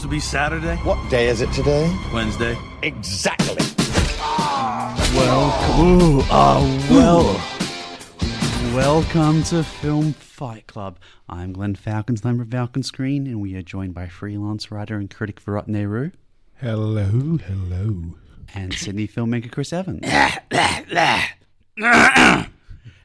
supposed to be Saturday? What day is it today? Wednesday. Exactly. Welcome, ooh, oh, well, welcome to Film Fight Club. I'm Glenn Falcons, member of Falcon Screen, and we are joined by freelance writer and critic Virat Nehru Hello, hello. and Sydney filmmaker Chris Evans.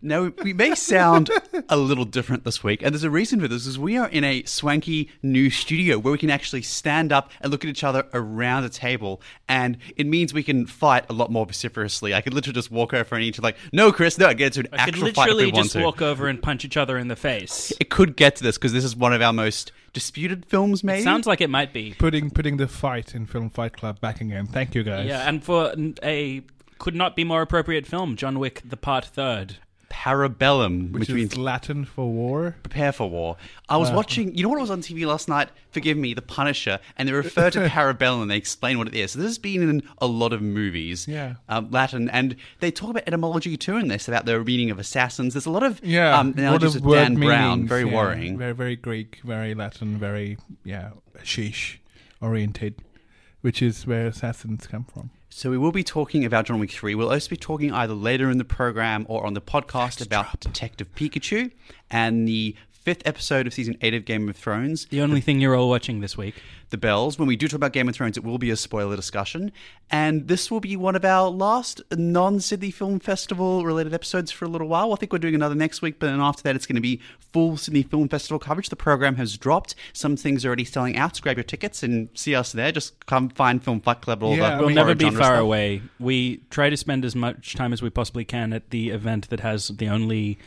Now, we may sound a little different this week, and there's a reason for this, is we are in a swanky new studio where we can actually stand up and look at each other around a table, and it means we can fight a lot more vociferously. I could literally just walk over and each like, no, Chris, no, get into an I actual fight if we want to. literally just walk over and punch each other in the face. It could get to this because this is one of our most disputed films, maybe. Sounds like it might be. Putting putting the fight in Film Fight Club back again. Thank you guys. Yeah, and for a could not be more appropriate film, John Wick: The Part Third. Parabellum, which, which, is means Latin for war. prepare for war. I was watching, you know what was on TV last night? Forgive me, The Punisher, and they refer to Parabellum and they explain what it is. So this has been in a lot of movies, Yeah. um, Latin, and they talk about etymology too in this, about the meaning of assassins. There's a lot of Yeah, um, analogies of of Dan Brown, meanings, very yeah. worrying. Very very Greek, very Latin, very yeah, sheesh oriented, which is where assassins come from. So we will be talking about John Wick 3. We'll also be talking either later in the program or on the podcast about Detective Pikachu and the fifth episode of season 8 of Game of Thrones. The only thing you're all watching this week. the bells. When we do talk about Game of Thrones, it will be a spoiler discussion. And this will be one of our last non Sydney Film Festival related episodes for a little while. I think we're doing another next week, but then after that, it's going to be full Sydney Film Festival coverage. The program has dropped. Some things are already selling out. So grab your tickets and see us there. Just come find Film Fight Club. All Yeah, the I We'll never be far stuff. away. We try to spend as much time as we possibly can at the event that has the only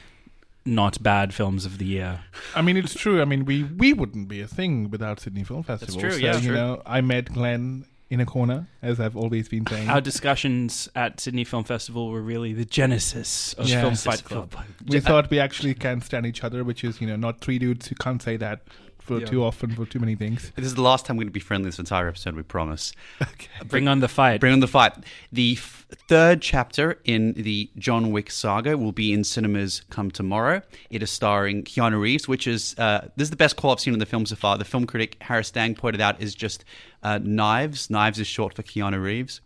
not bad films of the year. I mean, it's true. I mean, we we wouldn't be a thing without Sydney Film Festival. That's true, So, yeah. you True. know, I met Glenn in a corner, as I've always been saying. Our discussions at Sydney Film Festival were really the genesis of Yeah. Film Fight Club. we thought we actually can stand each other, which is you know not three dudes who can't say that for Yeah. too often for too many things. This is the last time we're going to be friendly this entire episode, we promise. Bring on the fight. Bring on the fight. The f- third chapter in the John Wick saga will be in cinemas come tomorrow. It is starring Keanu Reeves, which is uh, this is the best call I've seen in the film so far. The film critic Harris Dang pointed out is just uh, Knives. Knives is short for Keanu Reeves,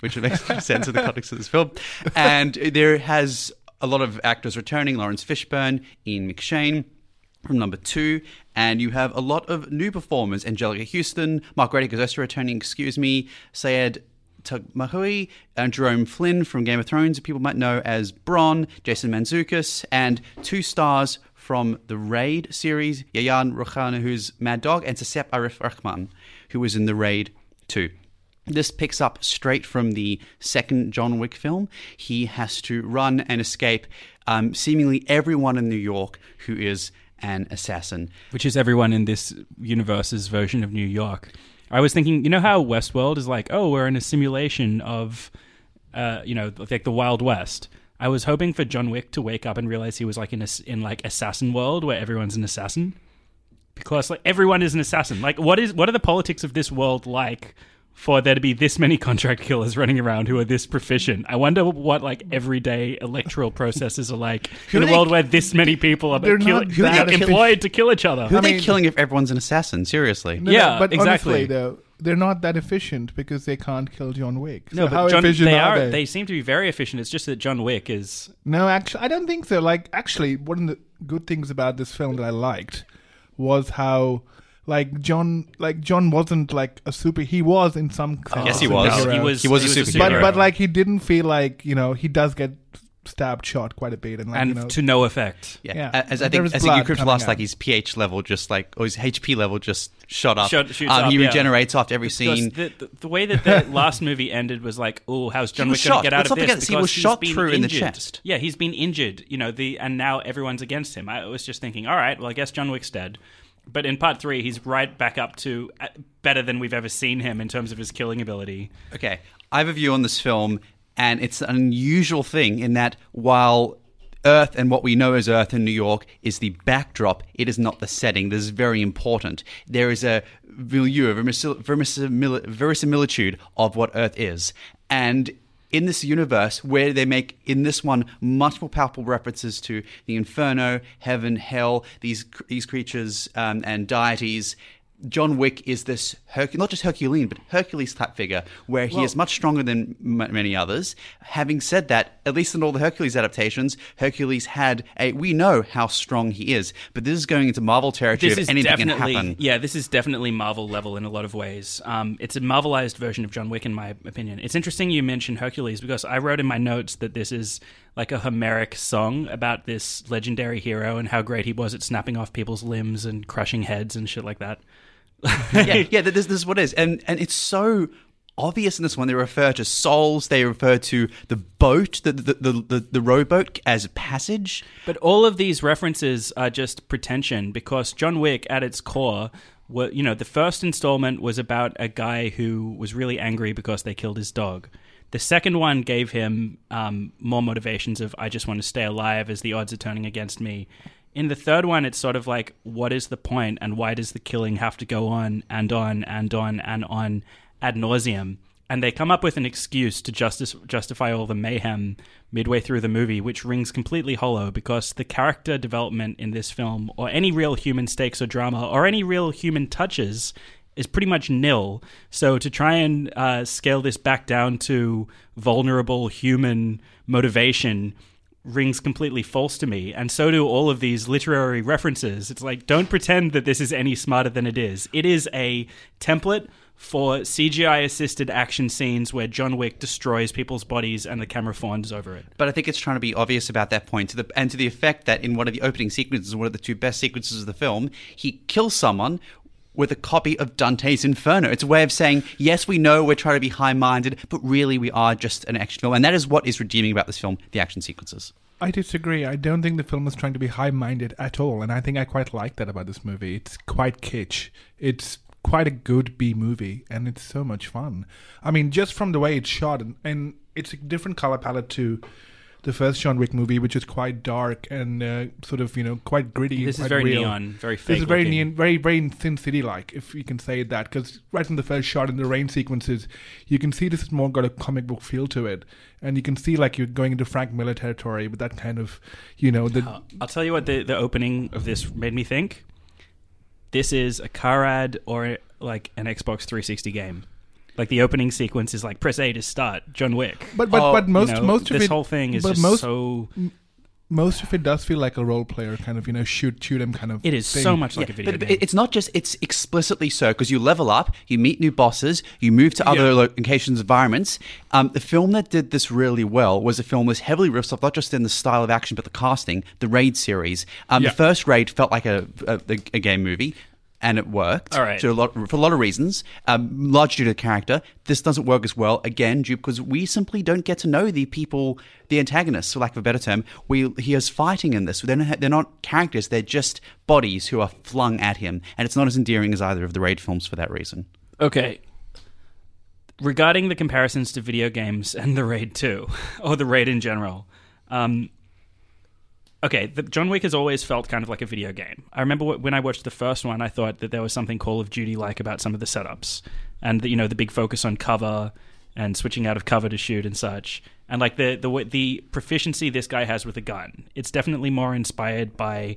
which makes sense in the context of this film. And there has a lot of actors returning: Laurence Fishburne, Ian McShane from number two, and you have a lot of new performers: Anjelica Huston, Mark is also returning. Excuse me, Saïd Taghmaoui, and Jerome Flynn from Game of Thrones, people might know as Bronn, Jason Mantzoukas, and two stars from the Raid series: Yayan Ruhian, who's Mad Dog, and Cecep Arif Rahman, who was in the Raid too. This picks up straight from the second John Wick film. He has to run and escape um, seemingly everyone in New York who is an assassin. which is everyone in this universe's version of New York. I was thinking, you know how Westworld is like, oh, we're in a simulation of, uh, you know, like the Wild West. I was hoping for John Wick to wake up and realize he was like in a, in like assassin world where everyone's an assassin, because like everyone is an assassin. Like, what is what are the politics of this world like? For there to be this many contract killers running around who are this proficient, I wonder what like everyday electoral processes are like Who in a world where this many people are They're kill- not that employed to kill each other. Who are I they killing if everyone's an assassin? Seriously. No, Yeah, no, but exactly. honestly, though, they're not that efficient because they can't kill John Wick. No, but how John, efficient they are, are. they? They seem to be very efficient. It's just that John Wick is. No, actually, I don't think so. Like, actually, one of the good things about this film that I liked was how, like, John, like John wasn't like a super. He was in some. sense Yes, he a was. He was. He was a superhero. but but like he didn't feel like you know he does get stabbed, shot quite a bit, and like and you know, to no effect. Yeah. Yeah. As I think, was as I think you blood could out. like his pH level just like, or his HP level just shot up. Shot- um, up, he yeah. regenerates after every Because scene. the, the, the way that the last movie ended was like, oh, how's John was Wick going to get out Let's of not this? forget, he was shot been through in the chest. Yeah, he's been injured. You know, the and now everyone's against him. I was just thinking, all right, well, I guess John Wick's dead. But in part three, he's right back up to uh, better than we've ever seen him in terms of his killing ability. Okay, I have a view on this film, and it's an unusual thing in that while Earth and what we know as Earth in New York is the backdrop, it is not the setting. This is very important. There is a milieu, a verisimil- verisimil- verisimilitude of what Earth is. And in this universe, where they make in this one much more palpable references to the inferno, heaven, hell, these these creatures um, and deities, John Wick is this Herc- not just Herculean, but Hercules type figure, where he is much stronger than m- many others. Having said that, at least in all the Hercules adaptations, Hercules had a. We know how strong he is, but this is going into Marvel territory. this if is anything can definitely happen. yeah this is definitely marvel level in a lot of ways um, it's a marvelized version of john wick in my opinion it's interesting you mentioned hercules because i wrote in my notes that this is like a homeric song about this legendary hero and how great he was at snapping off people's limbs and crushing heads and shit like that yeah, yeah. This, this is what it is, and and it's so obvious in this one. They refer to souls. They refer to the boat, the the the, the, the rowboat as passage. But all of these references are just pretension because John Wick, at its core, were, you know, the first installment was about a guy who was really angry because they killed his dog. The second one gave him um, more motivations of I just want to stay alive as the odds are turning against me. In the third one, it's sort of like, what is the point, and why does the killing have to go on and on and on and on ad nauseum? and they come up with an excuse to justice, justify all the mayhem midway through the movie, which rings completely hollow because the character development in this film, or any real human stakes or drama, or any real human touches, is pretty much nil. So to try and uh, scale this back down to vulnerable human motivation rings completely false to me and so do all of these literary references it's like don't pretend that this is any smarter than it is it is a template for CGI assisted action scenes where John Wick destroys people's bodies and the camera fawns over it. But I think it's trying to be obvious about that point, to the and to the effect that in one of the opening sequences, one of the two best sequences of the film, he kills someone with a copy of Dante's Inferno. It's a way of saying, yes, we know we're trying to be high-minded, but really we are just an action film, and that is what is redeeming about this film: the action sequences. I disagree. I don't think the film is trying to be high-minded at all, and I think I quite like that about this movie. It's quite kitsch. It's quite a good B movie, and it's so much fun. I mean, just from the way it's shot, and, and it's a different color palette to the first John Wick movie, which is quite dark and uh, sort of you know quite gritty. This is very real. neon, very. This is very looking. neon, very very Sin City like, if you can say that, because right from the first shot in the rain sequences, you can see this has more got a comic book feel to it, and you can see like you're going into Frank Miller territory with that kind of, you know, the Uh, I'll tell you what the, the opening of this made me think. This is a car ad or like an Xbox 360 game. Like the opening sequence is like press A to start John Wick. But but Oh, but most You know, most of this it whole thing is but just most so. most of it does feel like a role player kind of you know shoot shoot 'em kind of. It is thing. so much like a video but game. it- it's not just it's explicitly so because you level up, you meet new bosses, you move to other Yeah. locations, environments. Um, the film that did this really well was a film that was heavily riffs off not just in the style of action but the casting. The Raid series. Um, Yeah. The first Raid felt like a, a, a game movie. And it worked All right. to a lot, for a lot of reasons, um, largely due to the character. This doesn't work as well, again, due because we simply don't get to know the people, the antagonists, for lack of a better term. We he is fighting in this. They're not, they're not characters; they're just bodies who are flung at him, and it's not as endearing as either of the Raid films for that reason. Okay. Regarding the comparisons to video games and the Raid 2, or the Raid in general, um, okay, the, John Wick has always felt kind of like a video game. I remember wh- when I watched the first one, I thought that there was something Call of Duty like about some of the setups, and the, you know the big focus on cover and switching out of cover to shoot and such, and like the the the proficiency this guy has with a gun. It's definitely more inspired by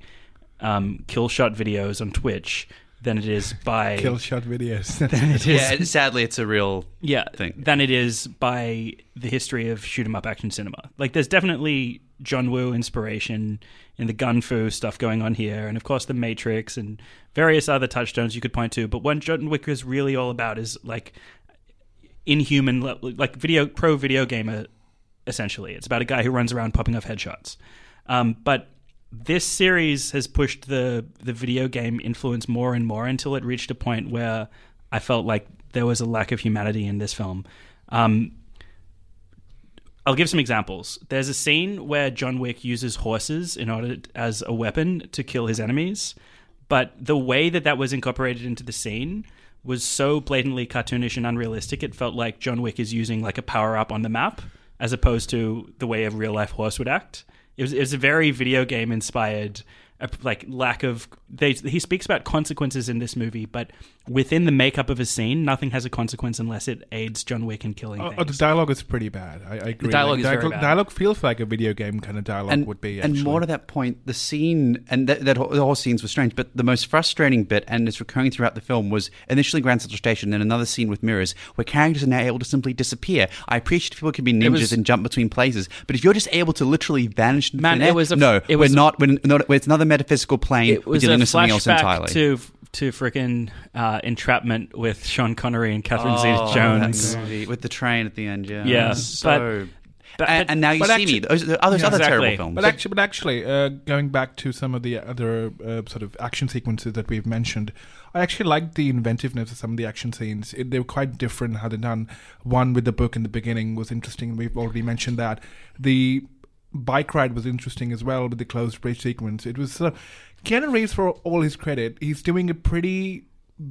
um, kill shot videos on Twitch than it is by kill shot videos. it is Yeah, sadly, it's a real yeah, thing. than it is by the history of shoot 'em up action cinema. Like, there's definitely John Woo inspiration in the gun fu stuff going on here, and of course the Matrix and various other touchstones you could point to. But what John Wick is really all about is like inhuman, like video pro video gamer. Essentially, it's about a guy who runs around popping off headshots. Um, but this series has pushed the the video game influence more and more until it reached a point where I felt like there was a lack of humanity in this film. Um, I'll give some examples. There's a scene where John Wick uses horses in order as a weapon to kill his enemies, but the way that that was incorporated into the scene was so blatantly cartoonish and unrealistic. It felt like John Wick is using like a power up on the map as opposed to the way a real life horse would act. It was, it was a very video game inspired, uh, like lack of. They, he speaks about consequences in this movie, but within the makeup of a scene, nothing has a consequence unless it aids John Wick in killing Oh, oh things. oh, the dialogue is pretty bad. I, I agree. dialogue Like, is very bad. dialogue feels like a video game kind of dialogue and, would be. and more to that point, the scene and that, that whole, the whole scenes were strange. But the most frustrating bit, and it's recurring throughout the film, was initially Grand Central Station, then another scene with mirrors, where characters are now able to simply disappear. I appreciate people can be ninjas was- and jump between places, but if you're just able to literally vanish, Man, thin air- it was a- no, it we're was- not. We're not. It's another metaphysical plane. it we're was dealing a with something else flashback entirely. to to freaking uh, entrapment with Sean Connery and Catherine Oh, Zeta-Jones. movie with the train at the end. Yeah, Yeah, So, but- and, but- and now you but see actually- me. Those, those other Exactly. terrible films. But actually, but actually, uh, going back to some of the other uh, sort of action sequences that we've mentioned, I actually liked the inventiveness of some of the action scenes. It, they were quite different how they're done. One with the book in the beginning was interesting. We've already mentioned that. The bike ride was interesting as well with the closed bridge sequence. It was sort of Keanu Reeves, for all his credit, he's doing a pretty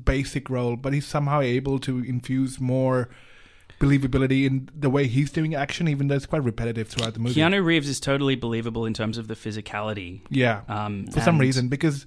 basic role, but he's somehow able to infuse more believability in the way he's doing action, even though it's quite repetitive throughout the movie. Keanu Reeves is totally believable in terms of the physicality. Yeah. Um, for some reason, because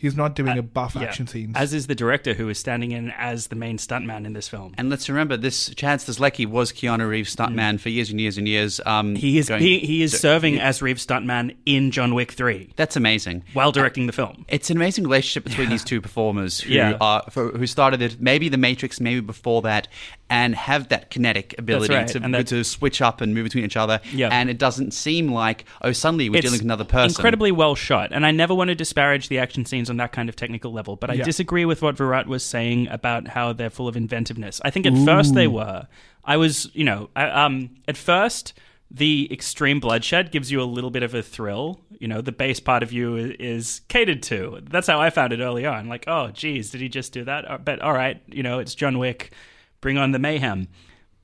he's not doing Uh, a buff yeah. action scenes. As is the director, who is standing in as the main stuntman in this film. And let's remember, this Chad Stahelski was Keanu Reeves' stuntman for years and years and years. Um, Mm. He is going- he, he is d- serving as Reeves stuntman in John Wick Three That's amazing. while directing the film. It's an amazing relationship between these two performers who Yeah. are for, who started it maybe the Matrix, maybe before that, and have that kinetic ability right, to, and that- to switch up and move between each other. Yeah. And it doesn't seem like oh suddenly we're It's dealing with another person. Incredibly well shot, and I never want to disparage the action scenes on that kind of technical level, but I Yeah. disagree with what Virat was saying about how they're full of inventiveness. I think at first they were. I was, you know, I, um, at first the extreme bloodshed gives you a little bit of a thrill. You know, the base part of you is, is catered to. That's how I found it early on. Like, oh, geez, did he just do that? Uh, But all right, you know, it's John Wick. Bring on the mayhem.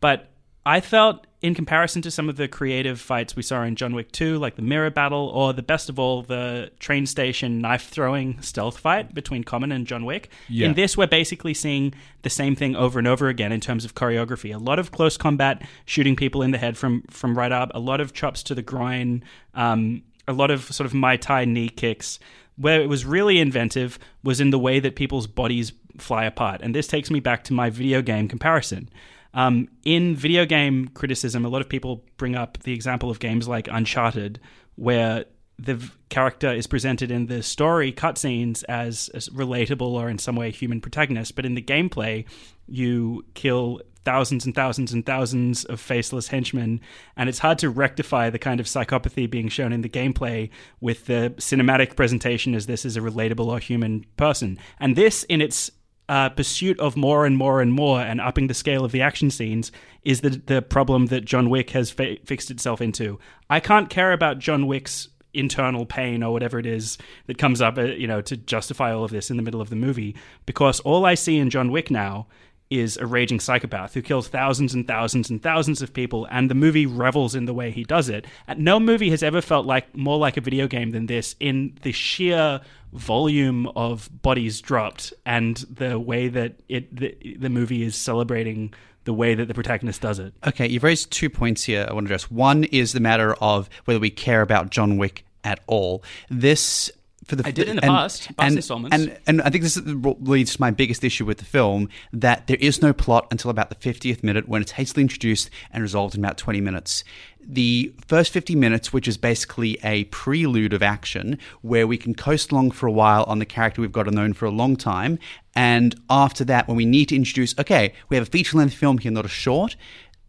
But I felt, in comparison to some of the creative fights we saw in John Wick 2, like the mirror battle, or the best of all, the train station knife throwing stealth fight between Common and John Wick, Yeah. in this, we're basically seeing the same thing over and over again in terms of choreography. A lot of close combat, shooting people in the head from, from right up, a lot of chops to the groin, um, a lot of sort of Muay Thai knee kicks. Where it was really inventive was in the way that people's bodies fly apart. And this takes me back to my video game comparison. Um, in video game criticism, a lot of people bring up the example of games like Uncharted, where the character is presented in the story cutscenes as, as relatable or in some way human protagonist, but in the gameplay, you kill thousands and thousands and thousands of faceless henchmen, and it's hard to rectify the kind of psychopathy being shown in the gameplay with the cinematic presentation as this is a relatable or human person. And this, in its uh, pursuit of more and more and more and upping the scale of the action scenes is the the problem that John Wick has fa- fixed itself into. I can't care about John Wick's internal pain or whatever it is that comes up, uh, you know, to justify all of this in the middle of the movie because all I see in John Wick now is a raging psychopath who kills thousands and thousands and thousands of people, and the movie revels in the way he does it. And no movie has ever felt like more like a video game than this in the sheer volume of bodies dropped and the way that it the, the movie is celebrating the way that the protagonist does it. Okay, you've raised two points here I want to address. One is the matter of whether we care about John Wick at all. This for the I did in the and- past, past and, installments. and and I think this leads to my biggest issue with the film that there is no plot until about the 50th minute when it's hastily introduced and resolved in about 20 minutes. The first 50 minutes, which is basically a prelude of action, where we can coast along for a while on the character we've got to known for a long time, and after that, when we need to introduce, okay, we have a feature length film here, not a short,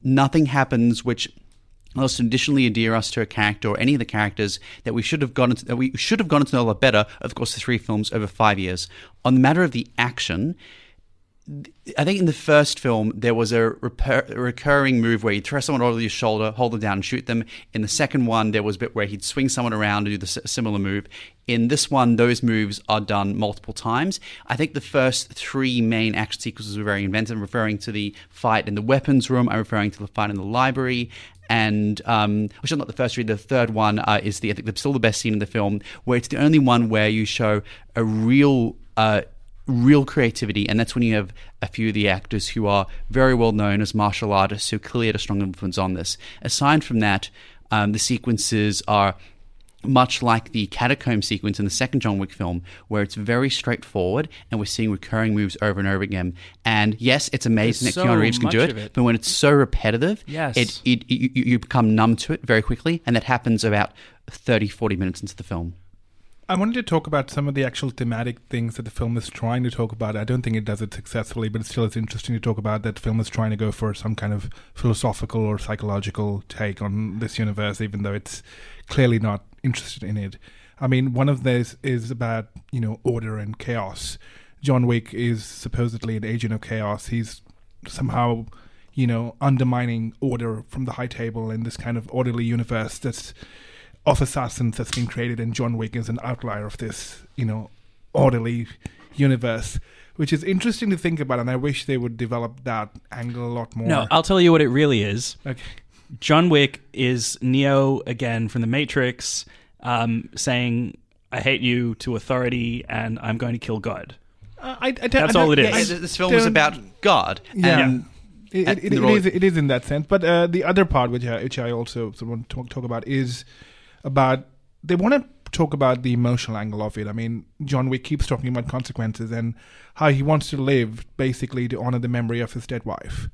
nothing happens which to additionally endear us to a character or any of the characters that we should have gotten to, that we should have gotten to know a lot better. Of course, the three films over five years. On the matter of the action, I think in the first film there was a, recurring move where he'd throw someone over your shoulder, hold them down, and shoot them. In the second one, there was a bit where he'd swing someone around and do the similar move. In this one, those moves are done multiple times. I think the first three main action sequences were very inventive. I'm referring to the fight in the weapons room. I'm referring to the fight in the library. And um, which is not the first three. The third one uh, is the I think the, still the best scene in the film, where it's the only one where you show a real. Uh, real creativity, and that's when you have a few of the actors who are very well known as martial artists who clearly had a strong influence on this. Aside from that, um, the sequences are much like the catacomb sequence in the second John Wick film, where it's very straightforward and we're seeing recurring moves over and over again. And yes, it's amazing There's that so Keanu Reeves can do it, it. but when it's so repetitive, Yes. it, it, you, you become numb to it very quickly, and that happens about 30, 40 minutes into the film. I wanted to talk about some of the actual thematic things that the film is trying to talk about. I don't think it does it successfully, but still interesting to talk about that the film is trying to go for some kind of philosophical or psychological take on this universe, even though it's clearly not interested in it. I mean, one of those is about, you know, order and chaos. John Wick is supposedly an agent of chaos. He's somehow, you know, undermining order from the high table in this kind of orderly universe that's of assassins that's been created, and John Wick is an outlier of this, you know, orderly universe, which is interesting to think about, and I wish they would develop that angle a lot more. No, I'll tell you what it really is. okay. John Wick is Neo again from the Matrix, um, saying, "I hate you" to authority, and I'm going to kill God. Uh, I, I don't- That's I all don't- it I is. Yeah, this film was don't- about God. Yeah. And It, at it, it, it role- is. It is in that sense. But uh, the other part, which I, which I also sort of want to talk, talk about, is about they want to talk about the emotional angle of it. I mean, John Wick keeps talking about consequences and how he wants to live basically to honor the memory of his dead wife,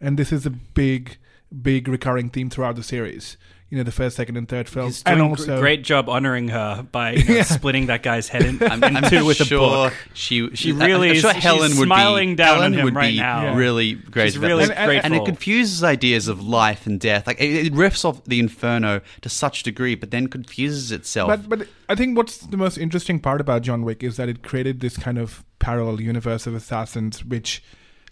and this is a big, big recurring theme throughout the series. You know, the first, second, and third films, He's doing and gr- also great job honoring her by you know, Yeah. splitting that guy's head in, I'm, in I'm two with a book. She, She I- really I'm sure she's Helen would smiling be, down on Helen him would right be now. Yeah. really great. She's really this. And- and- and it confuses ideas of life and death. Like it, it riffs off the Inferno to such degree, but then confuses itself. But but I think what's the most interesting part about John Wick is that it created this kind of parallel universe of assassins which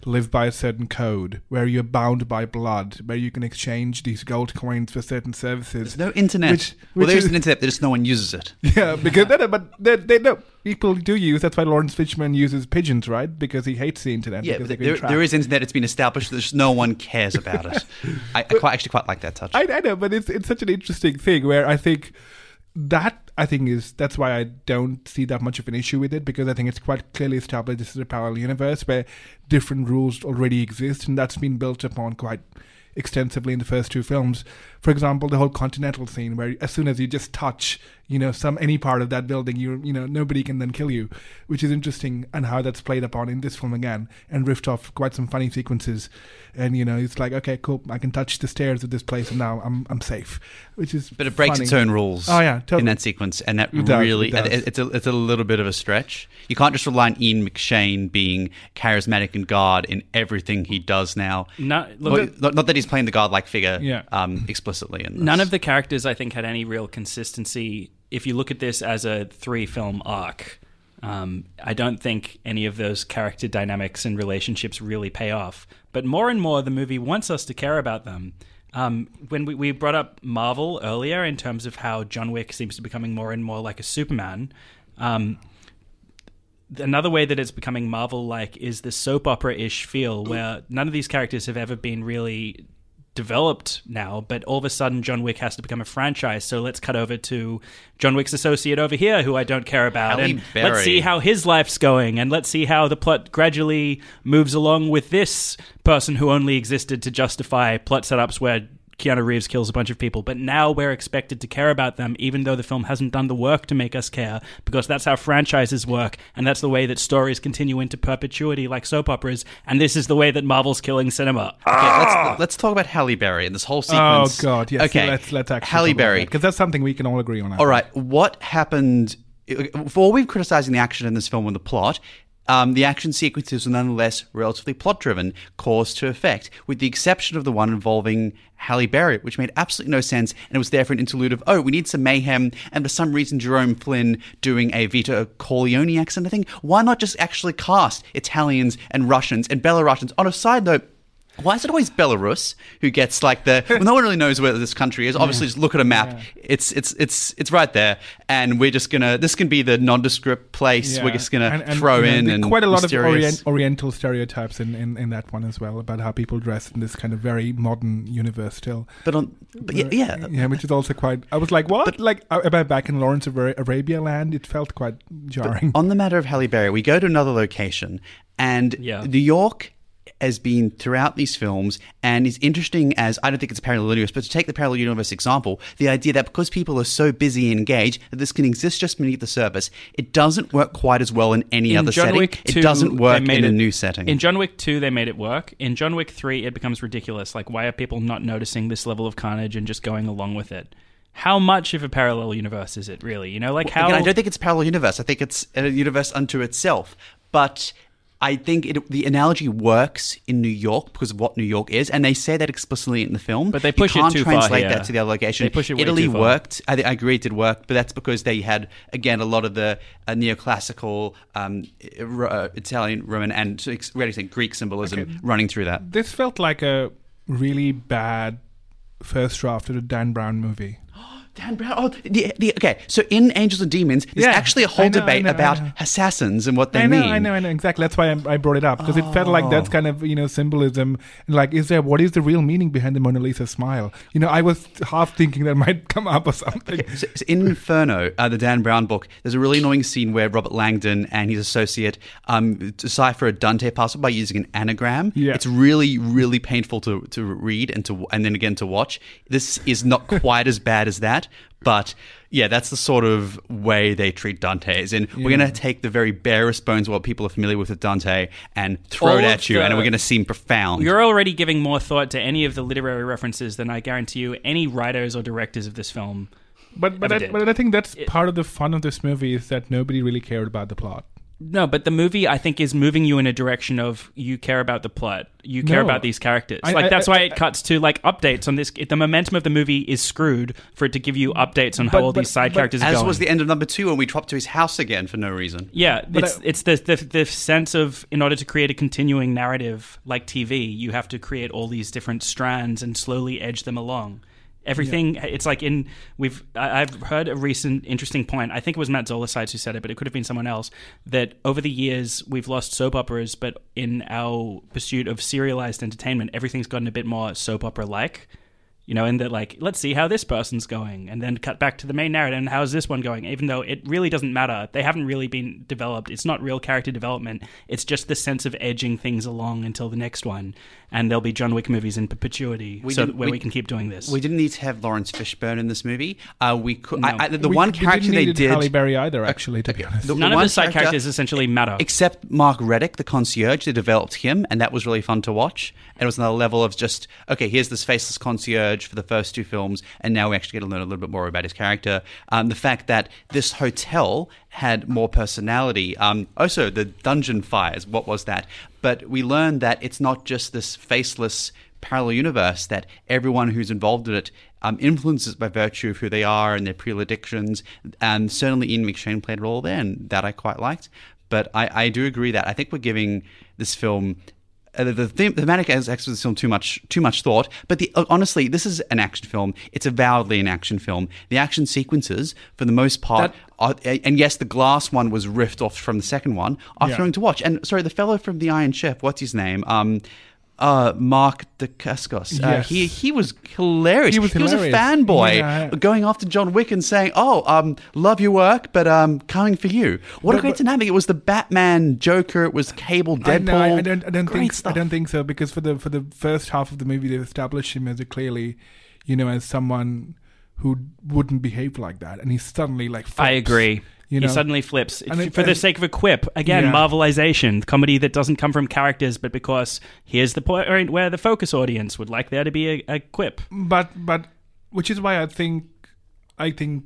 live by a certain code where you're bound by blood, where you can exchange these gold coins for certain services. There's no internet. Which- well, there is is- an internet, but just no one uses it. Yeah, because no, no, but they, they no people do use. That's why Laurence Fishburne uses pigeons, right? Because he hates the internet. Yeah, because but there, there is internet. It's been established. There's no one cares about it. I, I quite, actually quite like that touch. I, I know, but it's it's such an interesting thing where I think that I think is that's why I don't see that much of an issue with it because I think it's quite clearly established this is a parallel universe where different rules already exist and that's been built upon quite extensively in the first two films. For example, the whole continental scene where as soon as you just touch, you know, some any part of that building, you you know, nobody can then kill you, which is interesting and how that's played upon in this film again and riffed off quite some funny sequences. And you know, it's like, okay, cool, I can touch the stairs of this place and now I'm I'm safe, which is but it breaks funny. its own rules. Oh, yeah, totally. in that sequence, and that It does, really it does. it's a it's a little bit of a stretch. You can't just rely on Ian McShane being charismatic and God in everything he does now. No, look, Well, not, not that he's playing the godlike figure Yeah. um, explicitly. In this. None of the characters, I think, had any real consistency. If you look at this as a three film arc, um, I don't think any of those character dynamics and relationships really pay off. But more and more, the movie wants us to care about them. Um, when we, we brought up Marvel earlier in terms of how John Wick seems to be becoming more and more like a Superman, um, another way that it's becoming Marvel like is the soap opera ish feel where none of these characters have ever been really developed now, but all of a sudden John Wick has to become a franchise. So let's cut over to John Wick's associate over here, who I don't care about, Halle and Berry. let's see how his life's going, and let's see how the plot gradually moves along with this person who only existed to justify plot setups where. Keanu Reeves kills a bunch of people, but now we're expected to care about them, even though the film hasn't done the work to make us care, because that's how franchises work, and that's the way that stories continue into perpetuity, like soap operas. And this is the way that Marvel's killing cinema. Ah. Okay, let's, let's talk about Halle Berry and this whole oh, sequence. Oh. God! Yes. Okay. Let's let's actually Halle Berry. because that's something we can all agree on. I All think. right. What happened? For all we've criticizing the action in this film and the plot, um, the action sequences were nonetheless relatively plot driven, cause to effect, with the exception of the one involving Halle Berry, which made absolutely no sense. And it was there for an interlude of, oh, we need some mayhem. And for some reason, Jerome Flynn doing a Vito Corleone accent, I think. Why not just actually cast Italians and Russians and Belarusians? On a side note, why is it always Belarus who gets like the? Well, no one really knows where this country is. Obviously, just look at a map. It's it's it's it's right there, and we're just gonna. This can be the nondescript place. Yeah. We're just gonna And- and, throw know, in and quite a lot mysterious. of orient, Oriental stereotypes in, in, in that one as well about how people dress in this kind of very modern universe still. But on, but yeah, yeah. yeah, which is also quite. I was like, what? like uh, about back in Lawrence of Arabia land, it felt quite jarring. on the matter of Halle Berry, we go to another location, and Yeah. New York has been throughout these films and is interesting as I don't think it's a parallel universe, but to take the parallel universe example, the idea that because people are so busy and engaged that this can exist just beneath the surface, it doesn't work quite as well in any In other John setting. Wick 2, it doesn't work in a new setting. In John Wick 2, they made it work. In John Wick 3, it becomes ridiculous. Like, why are people not noticing this level of carnage and just going along with it? How much of a parallel universe is it, really? You know, like how. Again, I don't think it's a parallel universe. I think it's a universe unto itself. But I think it, the analogy works in New York because of what New York is, and they say that explicitly in the film. But they push it you can't too far translate that to the other location. They push it way Italy too far. worked. I, I agree it did work, but that's because they had again a lot of the uh, neoclassical um, uh, Italian, Roman, and to ex- think Greek symbolism Okay. running through that. This felt like a really bad first draft of a Dan Brown movie. Dan Brown. Oh, the, the, okay. So in Angels and Demons, there's Yeah, actually a whole know, debate know, about assassins and what they I know, mean. I know, I know exactly. That's why I, I brought it up because it felt like that's kind of you know symbolism. Like, is there what is the real meaning behind the Mona Lisa smile? You know, I was half thinking that might come up or something. So, so in Inferno, uh, the Dan Brown book, there's a really annoying scene where Robert Langdon and his associate um, decipher a Dante puzzle by using an anagram. Yeah. It's really, really painful to, to read and to and then again to watch. This is not quite as bad as that, but yeah, that's the sort of way they treat Dante. Is in we're going to take the very barest bones of what people are familiar with with Dante and throw All it at you, the- and we're going to seem profound. You're already giving more thought to any of the literary references than I guarantee you any writers or directors of this film. But but Ever I, did. but I think that's part of the fun of this movie is that nobody really cared about the plot. No, but the movie I think is moving you in a direction of you care about the plot, you care No. about these characters. I- like I- that's I- why it cuts to like updates on this. The momentum of the movie is screwed for it to give you updates on how all but- these side but characters are As going. was the end of number two when we dropped to his house again for no reason. Yeah, But it's I- it's the, the the sense of in order to create a continuing narrative like TV, you have to create all these different strands and slowly edge them along. Everything it's like in we've I- I've heard a recent interesting point. I think it was Matt Zoller Seitz who said it, but it could have been someone else. That over the years we've lost soap operas, but in our pursuit of serialized entertainment, everything's gotten a bit more soap opera like. You know, and that like, let's see how this person's going, and then cut back to the main narrative and how's this one going. Even though it really doesn't matter, they haven't really been developed. It's not real character development. It's just the sense of edging things along until the next one, and there'll be John Wick movies in perpetuity, We so where we, we- can keep doing this. We didn't need to have Laurence Fishburne in this movie. Uh, we could. No. I, I, the We- one we character didn't they did, Halle Berry either, actually, to be honest. the None of one the side character- characters essentially matter. except Mark Reddick, the concierge. They developed him, and that was really fun to watch. And it was another level of just okay. Here's this faceless concierge for the first two films, and now we actually get to learn a little bit more about his character. Um, the fact that this hotel had more personality. Um, also, the dungeon fires. What was that? But we learned that it's not just this faceless parallel universe that everyone who's involved in it um, influences by virtue of who they are and their predilections. And certainly Ian McShane played a role there, and that I quite liked. But I, I do agree that I think we're giving this film uh, the, the thematic aspects of this film too much too much thought. But the, uh, honestly, this is an action film. It's avowedly an action film. The action sequences, for the most part, are, and yes, the glass one was riffed off from the second one, are Yeah. thrilling to watch. And sorry, the fellow from the Iron Chef, what's his name? Um, uh, Mark Dacascos. Uh, Yes. he he was hilarious. He was a hilarious. fanboy Yeah. going after John Wick and saying, "Oh, um, love your work, but um, coming for you." What a great but- dynamic! It was the Batman, Joker. It was Cable, Deadpool. I, I, don't. I don't Great think. stuff. I don't think so because for the for the first half of the movie, they established him as a clearly, you know, as someone who wouldn't behave like that, and he's suddenly like. I agree. You he know, suddenly flips And it- for the sake of a quip. Again, Yeah. Marvelization, comedy that doesn't come from characters, but because here's the point where the focus audience would like there to be a, a quip. but but which is why I think I think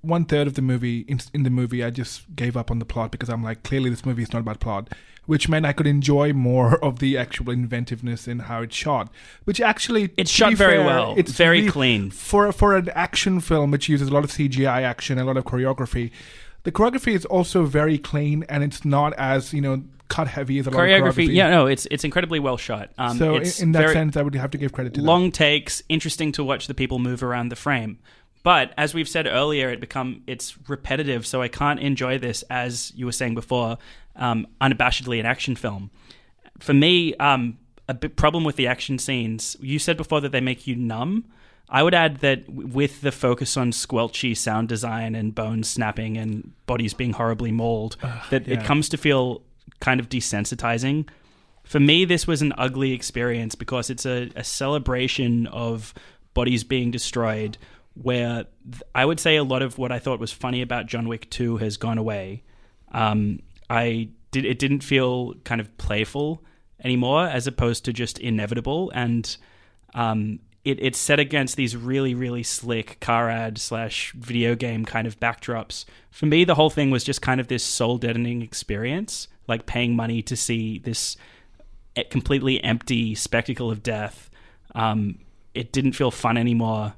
one third of the movie in, in the movie I just gave up on the plot because I'm like clearly this movie is not about plot, which meant I could enjoy more of the actual inventiveness in how it's shot, which actually It's shot very fair, well. It's Very really- clean. for for an action film which uses a lot of CGI action and a lot of choreography. The choreography is also very clean and it's not as you know cut heavy as a lot of Choreography, choreography. yeah, no, it's it's incredibly well shot. Um, So in, in that sense, I would have to give credit to that. long takes, interesting to watch the people move around the frame. But as we've said earlier, it become it's repetitive, so I can't enjoy this as you were saying before, um, unabashedly an action film. For me, um, a big problem with the action scenes. You said before that they make you numb. I would add that with the focus on squelchy sound design and bones snapping and bodies being horribly mauled, that yeah. it comes to feel kind of desensitizing For me, this was an ugly experience because it's a, a celebration of bodies being destroyed. Where th- I would say a lot of what I thought was funny about John Wick Two has gone away. Um, I did it didn't feel kind of playful anymore, as opposed to just inevitable, and um, it, it's set against these really really slick car ad slash video game kind of backdrops. For me, the whole thing was just kind of this soul deadening experience, like paying money to see this completely empty spectacle of death. Um, it didn't feel fun anymore.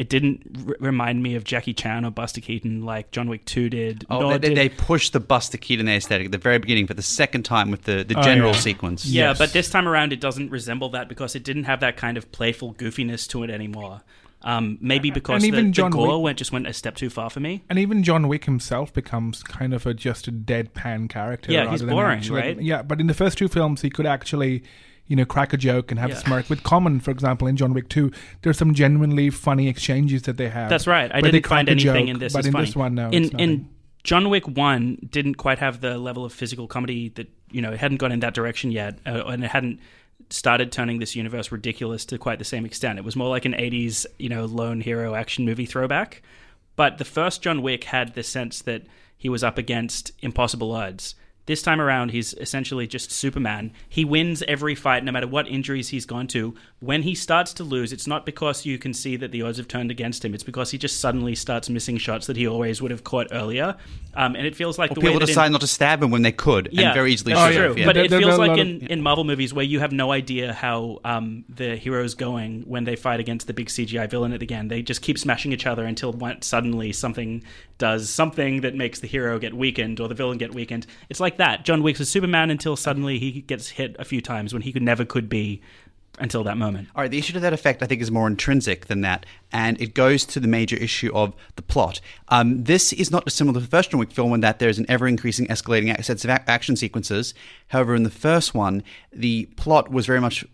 It didn't r- remind me of Jackie Chan or Buster Keaton like John Wick Two did. Oh, they, did- they pushed the Buster Keaton aesthetic at the very beginning for the second time with the, the Oh, general yeah. sequence. Yeah, Yes. but this time around, it doesn't resemble that because it didn't have that kind of playful goofiness to it anymore. Um, maybe because and the, even the John gore Wick- went just went a step too far for me. And even John Wick himself becomes kind of a just a deadpan character. Yeah, rather he's than boring, actually- right? Yeah, but in the first two films, he could actually, you know, crack a joke and have Yeah. a smirk. With Common, for example, in John Wick Two, there's some genuinely funny exchanges that they have. That's right. I didn't find anything joke, in this but in funny. this one, no, in in. John Wick One didn't quite have the level of physical comedy that you know it hadn't gone in that direction yet, uh, and it hadn't started turning this universe ridiculous to quite the same extent. It was more like an '80s you know lone hero action movie throwback. But the first John Wick had the sense that he was up against impossible odds. This time around, he's essentially just Superman. He wins every fight, no matter what injuries he's gone to. When he starts to lose, it's not because you can see that the odds have turned against him. It's because he just suddenly starts missing shots that he always would have caught earlier. Um, and it feels like Or the way people that in- decide not to stab him when they could and very easily that's true. yeah. But There- it there- feels there are a like in, of- in Marvel movies where you have no idea how um, the hero's going when they fight against the big CGI villain at the end. They just keep smashing each other until one, suddenly something does something that makes the hero get weakened or the villain get weakened. It's like that. John Wick's a Superman until suddenly he gets hit a few times when he could never could be until that moment. All right, the issue to that effect, I think, is more intrinsic than that, and it goes to the major issue of the plot. Um, this is not dissimilar to the first John Wick film in that there's an ever increasing, escalating sets of ac- action sequences. However, in the first one, the plot was very much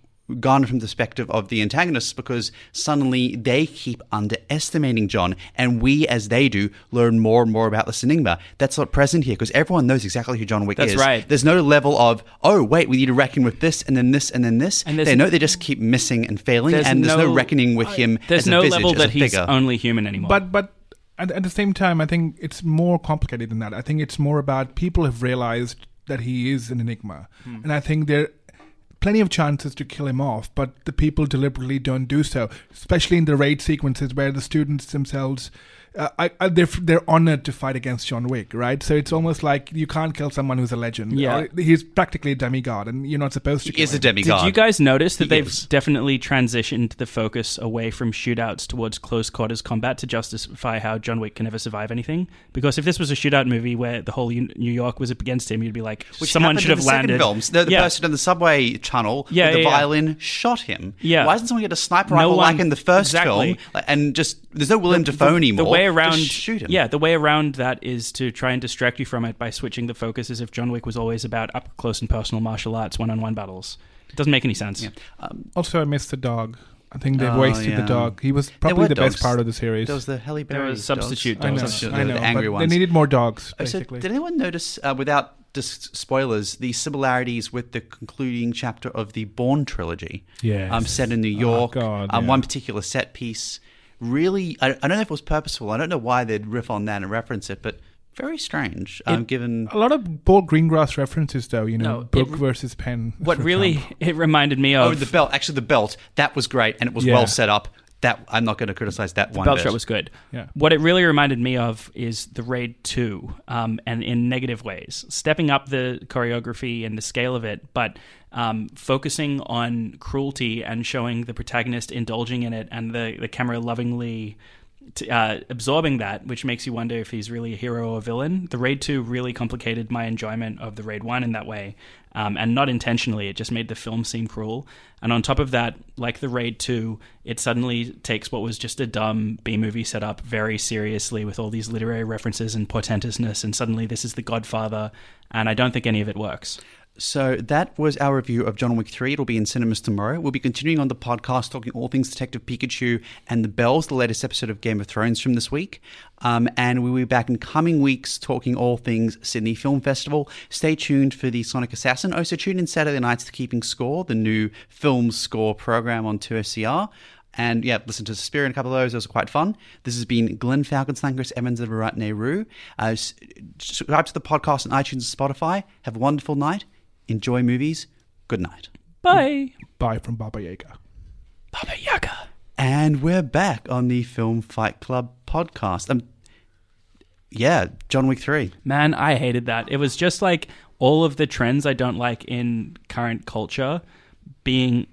garnered from the perspective of the antagonists because suddenly they keep underestimating John, and we, as they do, learn more and more about this enigma. That's not present here because everyone knows exactly who John Wick That's is. right. There's no level of, oh, wait, we need to reckon with this, and then this, and then this. And they know they just keep missing and failing, and there's no, reckoning with him. There's as a no visage, level that he's figure. only human anymore. But but at, at the same time, I think it's more complicated than that. I think it's more about people have realized that he is an enigma, Hmm. and I think there are plenty of chances to kill him off, but the people deliberately don't do so. Especially in the raid sequences where the students themselves. Uh, I, I, they're they're honored to fight against John Wick, right? So it's almost like you can't kill someone who's a legend. Yeah. He's practically a demigod, and you're not supposed to. He kill is a him. demigod. Did you guys notice that He they've is. definitely transitioned the focus away from shootouts towards close quarters combat to justify how John Wick can never survive anything? Because if this was a shootout movie where the whole New York was up against him, you'd be like, Which someone should in have the second landed. Films. The, the Yeah. person in the subway tunnel Yeah, with the yeah, yeah. violin shot him. Yeah. Why doesn't someone get a sniper No rifle one- like in the first exactly. film? And just there's no Willem Dafoe anymore. The way around, Just shoot him. yeah, the way around that is to try and distract you from it by switching the focus as if John Wick was always about up close and personal martial arts, one-on-one battles. It doesn't make any sense. Yeah. Um, Also, I missed the dog. I think they've Oh, wasted yeah. the dog. He was probably were the best part of the series. there was the Halle Berry. There was substitute I know, I know, the angry ones. they needed more dogs. Oh, so did anyone notice, uh, without dis- spoilers, the similarities with the concluding chapter of the Bourne trilogy? Yes. Um, set in New York. Oh, York. God, um, yeah. One particular set piece. Really, I, I don't know if it was purposeful. I don't know why they'd riff on that and reference it, but very strange. Um, It- given a lot of Paul Greengrass references, though. You know, No, book it- versus pen. What really example. it reminded me of oh, the belt. Actually, the belt that was great and it was Yeah. well set up. That I'm not going to criticize that one. belt bit. shot was good. Yeah. What it really reminded me of is the Raid 2, um, and in negative ways. Stepping up the choreography and the scale of it, but um, focusing on cruelty and showing the protagonist indulging in it and the, the camera lovingly t- uh, absorbing that, which makes you wonder if he's really a hero or a villain. The Raid 2 really complicated my enjoyment of the Raid 1 in that way, um, and not intentionally. It just made the film seem cruel. And on top of that, like the Raid 2, it suddenly takes what was just a dumb B movie setup very seriously with all these literary references and portentousness, and suddenly this is The Godfather, and I don't think any of it works. So that was our review of John Wick 3. It'll be in cinemas tomorrow. We'll be continuing on the podcast talking all things Detective Pikachu and The Bells, the latest episode of Game of Thrones from this week. Um, and we'll be back in coming weeks talking all things Sydney Film Festival. Stay tuned for the Sonic Assassin. Also tune in Saturday nights to Keeping Score, the new film score program on 2SER. And yeah, listen to Suspiria and a couple of those. Those are quite fun. This has been Glenn Falkenstein, Chris Evans, and Virat Nehru. Uh, subscribe to the podcast on iTunes and Spotify. Have a wonderful night. Enjoy movies. Good night. Bye. Bye from Baba Yaga. Baba Yaga. And we're back on the Film Fight Club podcast. Um, yeah, John Wick 3. Man, I hated that. It was just like all of the trends I don't like in current culture being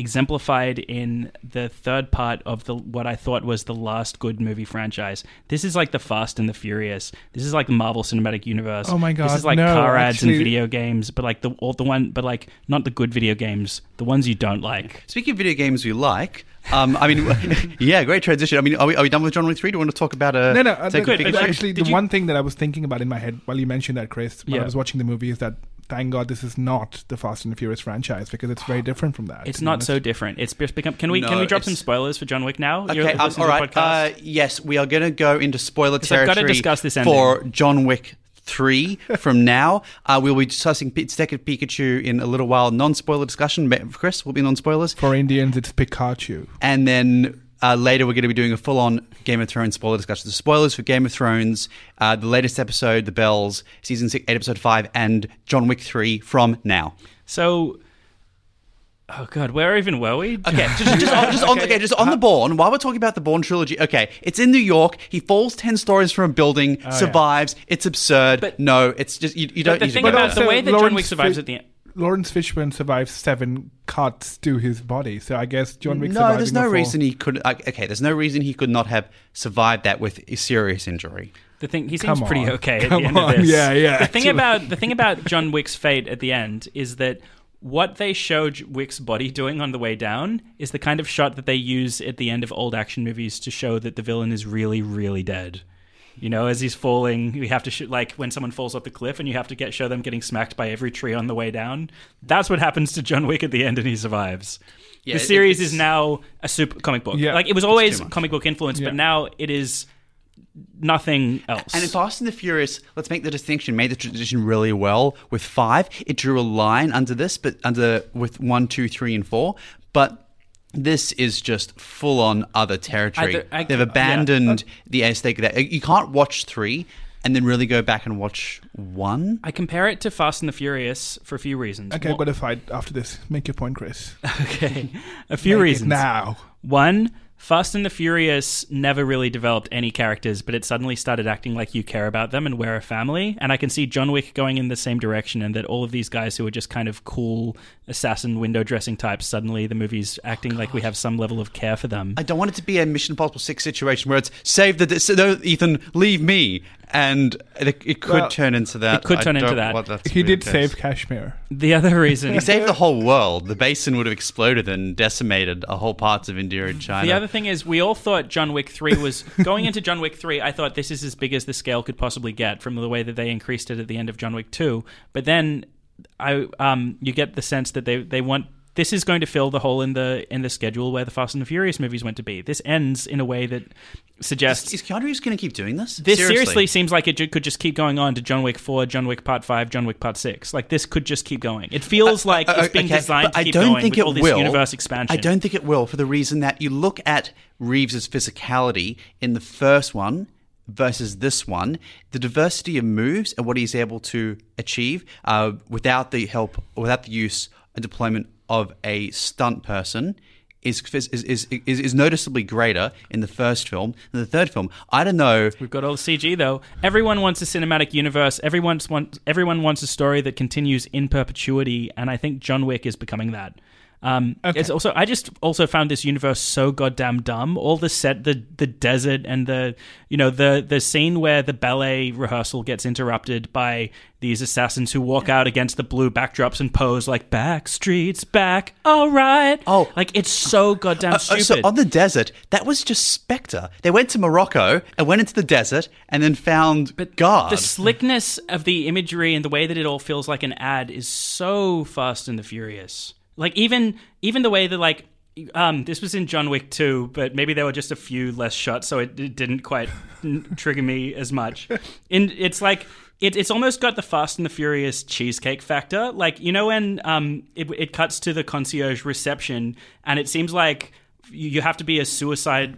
exemplified in the third part of the what I thought was the last good movie franchise. This is like the Fast and the Furious. This is like the Marvel Cinematic Universe. Oh my god! This is like no, car ads and video games, but like the all the one, but like not the good video games, the ones you don't like. Speaking of video games we like, um, I mean, yeah, great transition. I mean, are we, are we done with John Wick 3? Do you want to talk about a. No, no. Uh, take a the- Good. actually, Did the you- one thing that I was thinking about in my head while you mentioned that, Chris, when Yeah. I was watching the movie, is that thank God this is not the Fast and the Furious franchise because it's very different from that. It's not honest. so different. It's just become. Can we No, can we drop some spoilers for John Wick now? Okay, um, listening all to the right. podcast? Uh, yes, we are going to go into spoiler Because I've territory gotta discuss this for John Wick 3 from now. Uh, we'll be discussing P- Detective Pikachu in a little while. Non spoiler discussion. Ma- Chris will be non spoilers. For Indians, it's Pikachu. And then uh, later, we're going to be doing a full on Game of Thrones spoiler discussion. The spoilers for Game of Thrones, uh, the latest episode, The Bells, season 6, 8, episode 5, and John Wick 3 from now. So, oh god, where even were we? Okay, just, just, on, just, on, okay, just on the Bourne. While we're talking about the Bourne trilogy, okay, it's in New York. He falls ten stories from a building, survives. It's absurd. But- no, it's just you, you don't the need thing to go about the way that John Wick survives Fi- at the end. Laurence Fishburne survives seven cuts to his body, so I guess John Wick. No, there's no reason he could. Okay, there's no reason he could not have survived that with a serious injury. The thing he seems Come pretty on. okay at Come the end on. of this. Yeah, yeah, The thing about the thing about John Wick's fate at the end is that what they showed Wick's body doing on the way down is the kind of shot that they use at the end of old action movies to show that the villain is really, really dead. You know, as he's falling, you have to shoot like when someone falls off the cliff, and you have to get show them getting smacked by every tree on the way down. That's what happens to John Wick at the end, and he survives. Yeah, the series is now a super comic book. Yeah. like it was always comic book influence, Yeah. but now it is nothing else. And in Fast and the Furious, let's make the distinction. Made the transition really well with five. It drew a line under this, but under with one, two, three, and four. But this is just full on other territory. I- I- They've yeah. abandoned the aesthetic that. You can't watch three and then really go back and watch one. I compare it to Fast and the Furious for a few reasons. Okay, One- I've got to fight after this. Make your point, Chris. okay, a few Make it reasons. now. One, Fast and the Furious never really developed any characters, but it suddenly started acting like you care about them and we're a family. And I can see John Wick going in the same direction, and that all of these guys who are just kind of cool assassin window dressing types, suddenly the movie's acting like we have some level of care for them. I don't want it to be a Mission Impossible Six situation where it's save the dis- no, Ethan, leave me, and it, it could Well, turn into that. it could I turn into don't that. He did the save case. Kashmir. The other reason, He saved the whole world. The basin would have exploded and decimated a whole parts of India and China. The other thing is, we all thought John Wick 3 was going into John Wick 3. I thought this is as big as the scale could possibly get from the way that they increased it at the end of John Wick 2. But then I um, you get the sense that they, they want this is going to fill the hole in the in the schedule where the Fast and the Furious movies went to be. This ends in a way that suggests is Keanu Reeves going to keep doing this? this seriously, Seriously seems like it ju- could just keep going on to John Wick 4, John Wick Part 5, John Wick Part 6. Like this could just keep going. It feels like Uh, it's being okay, designed to I don't going think with it all this will. universe expansion. I don't think it will for the reason that you look at Reeves's physicality in the first one versus this one, the diversity of moves and what he's able to achieve uh, without the help, without the use and deployment of a stunt person. Is, is, is, is, is noticeably greater in the first film than the third film. I don't know. We've got all CG though. Everyone wants a cinematic universe. Everyone wants everyone wants a story that continues in perpetuity, and I think John Wick is becoming that. Um, It's also I just also found this universe so goddamn dumb. All the set, the the desert, and the you know the the scene where the ballet rehearsal gets interrupted by these assassins who walk out against the blue backdrops and pose like back streets back. All right. Oh. like it's so goddamn Uh, uh, stupid. so on the desert, that was just Spectre. They went to Morocco and went into the desert and then found God. the slickness of the imagery and the way that it all feels like an ad is so Fast and the Furious. Like even even the way that like um, this was in John Wick 2, but maybe there were just a few less shots, so it, it didn't quite n- trigger me as much. And it's like it, it's almost got the Fast and the Furious cheesecake factor. Like you know when um, it, it cuts to the concierge reception, and it seems like you have to be a suicide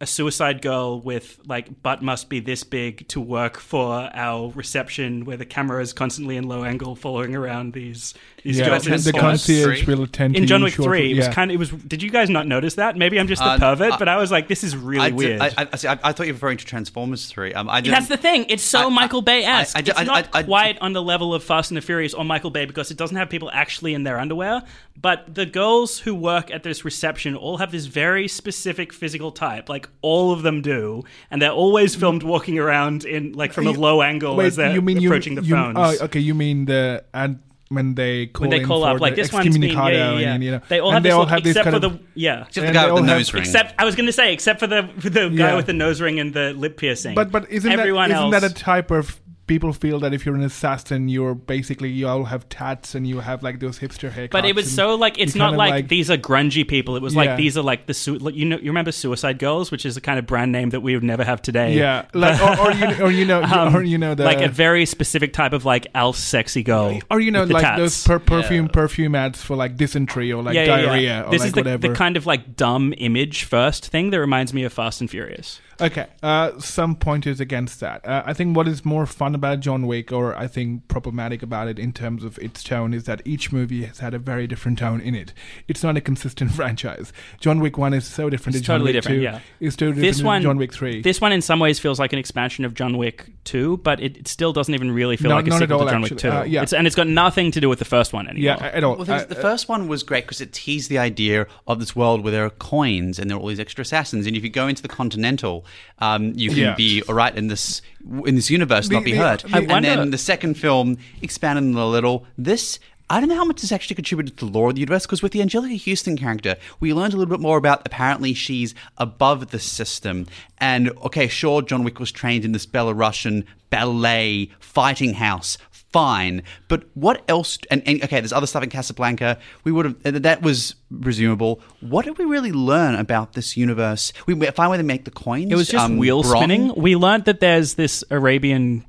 a suicide girl with like butt must be this big to work for our reception where the camera is constantly in low angle following around these these Yeah, girls the concierge Three. will tend in to John Wick short- 3 it was yeah. kind of it was did you guys not notice that maybe I'm just a Uh, pervert I- but I was like this is really I, did- weird I, I, see, I, I thought you were referring to Transformers 3. Um, I that's the thing. It's so I- I- Michael Bay esque. I- I- It's I- not I- I- quite on the level of Fast and the Furious or Michael Bay because it doesn't have people actually in their underwear. But the girls who work at this reception all have this very specific physical type. Like all of them do, and they're always filmed walking around in like from a low angle Wait, as they're you mean you- approaching the you, phones. Oh, okay. You mean the and when they call When they in call for up, like this one's been, yeah, yeah, yeah. and, you know, they all and have they this all look, have this except kind for of the yeah. Except the guy with the all have- nose ring. Except I was going to say, except for the for the guy Yeah. with the nose ring and the lip piercing. But but isn't everyone that isn't else? that a type of people feel that if you're an assassin, you're basically you all have tats and you have like those hipster haircuts. But it was so like it's not kind of, like, these are grungy people. It was like these are like the su- like, you know you remember Suicide Girls, which is a kind of brand name that we would never have today. Yeah, like or, or you or you know Um, or you know the like a very specific type of like elf sexy girl, or you know like tats. those per- perfume perfume ads for like dysentery or like yeah, yeah, yeah. diarrhea or This like is the, whatever. the kind of like dumb image first thing that reminds me of Fast and Furious. Okay, uh, some pointers against that. Uh, I think what is more fun about John Wick, or I think problematic about it in terms of its tone, is that each movie has had a very different tone in it. It's not a consistent franchise. John Wick One is so different. It's to John totally Wick different, 2 yeah. Is totally This different one, John Wick Three. This one, in some ways, feels like an expansion of John Wick Two, but it, it still doesn't even really feel No, like a sequel all, to John Wick. Two. Uh, yeah. It's, and it's got nothing to do with the first one anymore. yeah, at all. Well, the, Uh, the first one was great because it teased the idea of this world where there are coins and there are all these extra assassins. And if you go into the Continental, um, you can Yeah. be all right in this in this universe, not be hurt. I and then the second film expanded a little. This. I don't know how much this actually contributed to the lore of the universe because with the Anjelica Huston character, we learned a little bit more about apparently she's above the system. And okay, sure, John Wick was trained in this Belarusian ballet fighting house fine. But what else? And, and okay, there's other stuff in Casablanca. We would have that was presumable. What did we really learn about this universe? We find where they make the coins. It was just um, wheel bronze. spinning. We learned that there's this Arabian,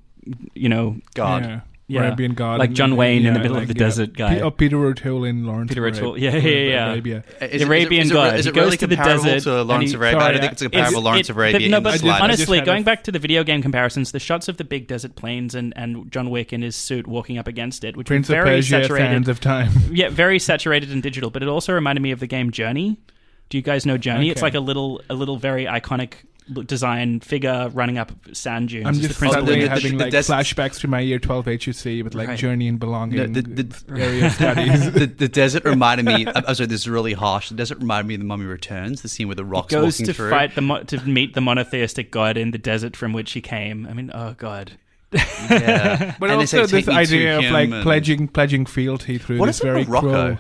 you know, God. yeah. Yeah. Arabian God, Like John Wayne in the yeah, middle of the yeah. desert guy. Pe- oh, Peter O'Toole in Lawrence. Peter of O'Toole. Arab- Yeah, yeah, yeah. Arabia. Is The Arabian is it, God. Is He it really goes to the desert to and Lawrence he- of Arabia? I don't think it's comparable to It's- Lawrence it- of Arabia. No, but the slightest. I just honestly, going back to the video game comparisons, the shots of the big desert plains and, and John Wick in his suit walking up against it, which Prince were very Persia saturated. fans of time. yeah, very saturated and digital, but it also reminded me of the game Journey. Do you guys know Journey? It's like a little, a little very iconic look- design figure running up sand dunes. I'm It's the just principal suddenly the- the- having the like flashbacks to my year 12 HUC with like Right. journey and belonging The- the- the- area studies. the, the desert reminded me. I'm I'm sorry, this is really harsh. The desert reminded me of the Mummy Returns, the scene where the rocks goes walking to through. fight the mo- to meet the monotheistic god in the desert from which he came. I mean, oh god. Yeah. But And also this "Take me to idea of like and- pledging pledging fealty through What this is very Morocco? cruel.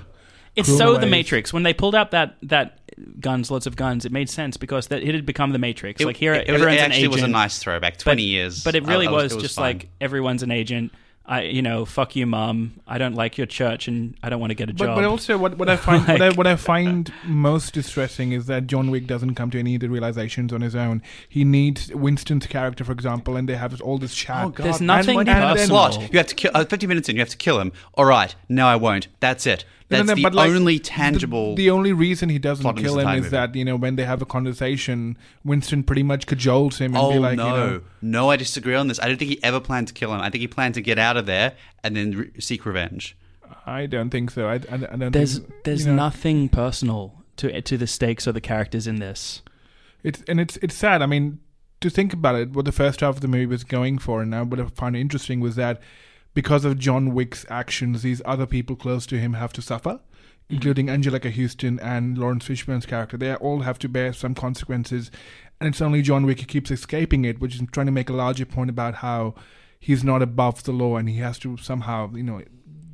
It's Cruel so the. Matrix. When they pulled out that that guns, lots of guns, it made sense because that it had become the Matrix. It, like here, it, it was- everyone's it an actually agent. was a nice throwback. Twenty years, but it I- really I was, it just fine. like everyone's an agent. I, you know, fuck you, mom. I don't like your church, and I don't want to get a job. but also, what, what I find what, I, what I find most distressing is that John Wick doesn't come to any of the realizations on his own. He needs Winston's character, for example, and they have all this chat. Oh God! There's nothing and, and then personal. plot. You have to kill. Uh, Fifty minutes in, you have to kill him. All right, no, I won't. That's it. No, That's no, no, the but, like, only tangible. The, only reason he doesn't kill him is movie. that you know when they have a conversation, Winston pretty much cajoles him and oh be like, no, you know, no! I disagree on this. I don't think he ever planned to kill him. I think he planned to get out of there and then re- seek revenge. I don't think so. I, I, I don't. there's think, there's you know, nothing personal to to the stakes or the characters in this. It's and it's it's sad. I mean, to think about it, what the first half of the movie was going for, and now what I found interesting was that because of John Wick's actions, these other people close to him have to suffer. Mm-hmm. including Anjelica Huston and Laurence Fishburne's character. They all have to bear some consequences, and it's only John Wick who keeps escaping it, which is trying to make a larger point about how he's not above the law and he has to somehow, you know,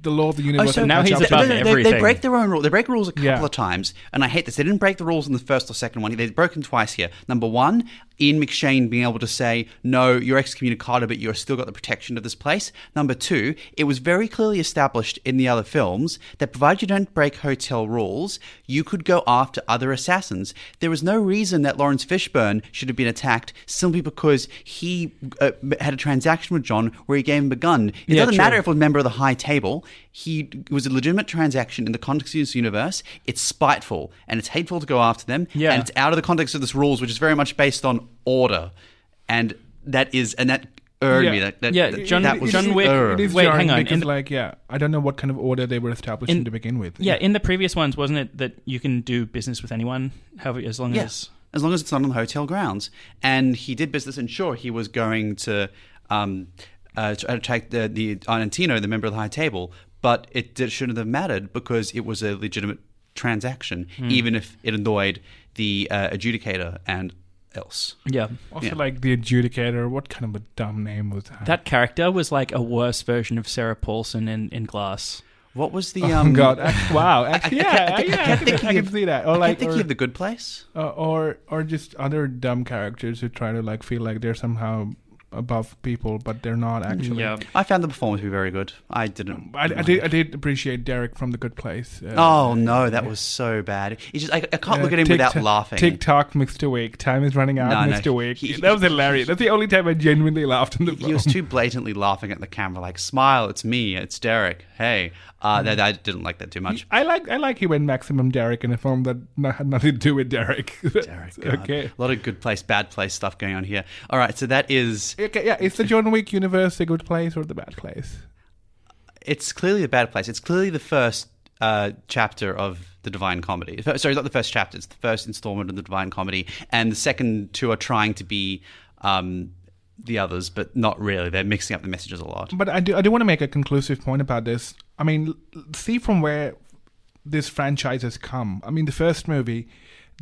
the law of the oh, universe. Oh, so now he's up above him. they, they, they break their own rule. They break rules a couple Yeah. of times, and I hate this. They didn't break the rules in the first or second one. They've broken twice here. Number one, Ian McShane being able to say, "No, you're excommunicado, but you've still got the protection of this place." Number two, it was very clearly established in the other films that provided you don't break hotel rules, you could go after other assassins. There was no reason that Laurence Fishburne should have been attacked simply because he uh, had a transaction with John where he gave him a gun. It Yeah, doesn't true. matter if it was a member of the high table. He it was a legitimate transaction in the context of this universe. It's spiteful and it's hateful to go after them. Yeah. And it's out of the context of this rules, which is very much based on order. And that is and that irked Yeah. me. That, that, Yeah, that, John- that was John Wick- It is Wait, hang on. because, the- like, yeah, I don't know what kind of order they were established In- in, to begin with. Yeah, in the previous ones, wasn't it that you can do business with anyone, however, as long Yes, as as long as it's not on the hotel grounds. And he did business, and sure, he was going to um, uh, to attack the, the Argentino, the member of the high table, but it did, shouldn't have mattered because it was a legitimate transaction, even if it annoyed the uh, adjudicator and else. yeah, Also, Yeah. like the adjudicator. What kind of a dumb name was that? that character was like a worse version of Sarah Paulson in in Glass. What was the Oh um? God! Act- wow. Actually, yeah, kept- I yeah, I can, thinking I can of- see that. Or I like, kept thinking of the Good Place. uh, or or just other dumb characters who try to like feel like they're somehow above people, but they're not actually. Yeah, I found the performance to be very good. I didn't. I, I did. I did appreciate Derek from The Good Place. Uh, Oh no, that was so bad. It's just I, I can't uh, look at him Tick- without laughing. TikTok, Mr. Wick. Time is running out, No, no, Mr. Wick. he- that was hilarious. That's the only time I genuinely laughed in the vlog. he film. was too blatantly laughing at the camera, like "Smile, it's me, it's Derek." Hey, uh, that I didn't like that too much. I like I like he went maximum Derek in a film that had nothing to do with Derek. Derek, God. okay. a lot of good place, bad place stuff going on here. All right, so that is Okay, yeah, is the John Wick universe a good place or the bad place? it's clearly a bad place. It's clearly the first uh, chapter of the Divine Comedy. Sorry, not the first chapter. It's the first installment of the Divine Comedy, and the second two are trying to be um, the others, but not really. They're mixing up the messages a lot. But I do I do want to make a conclusive point about this. I mean, see from where this franchise has come. I mean, the first movie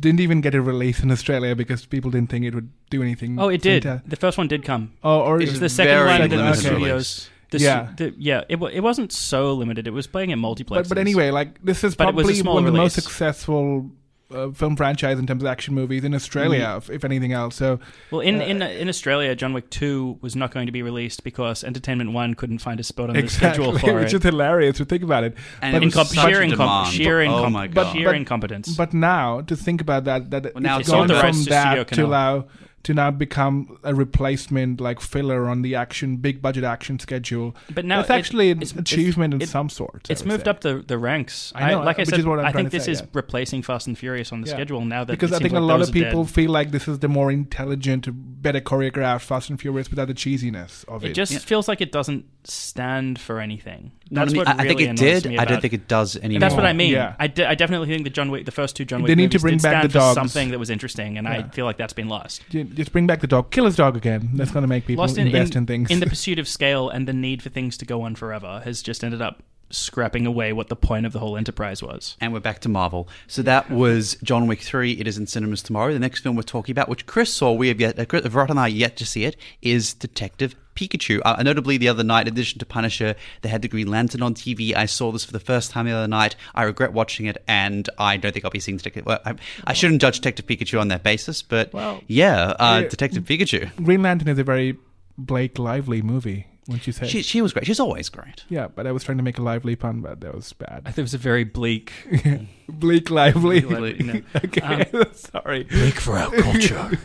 didn't even get a release in Australia because people didn't think it would do anything. Oh, it did. Fanta- The first one did come. Oh, or It was the second one that the studios. The, Yeah. the, yeah. It, wa- it wasn't so limited. It was playing in multiplexes. but, but anyway, like this is But it was a probably small one of the most successful uh, film franchise in terms of action movies in Australia, if, if anything else. So Well, in, Uh, in in Australia, John Wick Two was not going to be released because Entertainment One couldn't find a spot on the schedule for which it. is hilarious to think about it. And But it Incom- such sheer, a incom- demand. sheer, oh incom- my But- god! sheer but- incompetence. But now to think about that, that Well, now it's it's gone from to that to Canal. allow to now become a replacement like filler on the action big budget action schedule. But now it's it- actually an it's- achievement it's- of some sort. It's moved say. up the, the ranks. I know, like I said, is what I'm I think to this say, is yeah. replacing Fast and Furious on the Yeah. schedule now that because it I seems think a like lot of people dead. feel like this is the more intelligent, better choreographed Fast and Furious without the cheesiness of it. It just Yeah. feels like it doesn't stand for anything. No, I That's mean, what I, I really think it did. I don't think it does anymore. That's what I mean. Yeah. I, definitely think the John Wick, the first two John Wick They need to bring did back stand the dogs. for something that was interesting, and I feel like that's been lost. Ju- just bring back the dog, kill his dog again. That's going to make people Lost in, invest in, in, things. in the pursuit of scale and the need for things to go on forever has just ended up scrapping away what the point of the whole enterprise was. And we're back to Marvel. So that was John Wick 3. It is in cinemas tomorrow. The next film we're talking about, which Chris saw, we have yet, uh, Chris- Vrot and I yet to see it, is Detective Pikachu. Uh, notably, the other night, in addition to Punisher, they had the Green Lantern on TV. I saw this for the first time the other night. I regret watching it, and I don't think I'll be seeing Detective. Well, I, I shouldn't judge Detective Pikachu on that basis, but Well, yeah, uh, yeah. Detective Pikachu. Green Lantern is a very Blake Lively movie. Wouldn't you say? She, she was great. She's always great. yeah, but I was trying to make a lively pun, but that was I bad. think it was a very bleak. Bleak Lively. Bleak, no. okay, sorry. Bleak for our culture.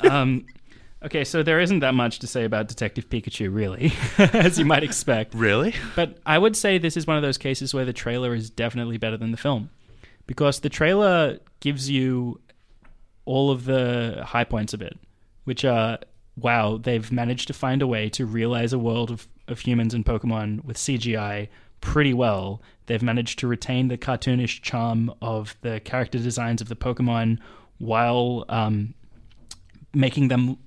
um, okay, so there isn't that much to say about Detective Pikachu, really, as you might expect. Really? But I would say this is one of those cases where the trailer is definitely better than the film. Because the trailer gives you all of the high points of it, which are wow, they've managed to find a way to realize a world of, of humans and Pokemon with CGI pretty well. They've managed to retain the cartoonish charm of the character designs of the Pokemon while um, making them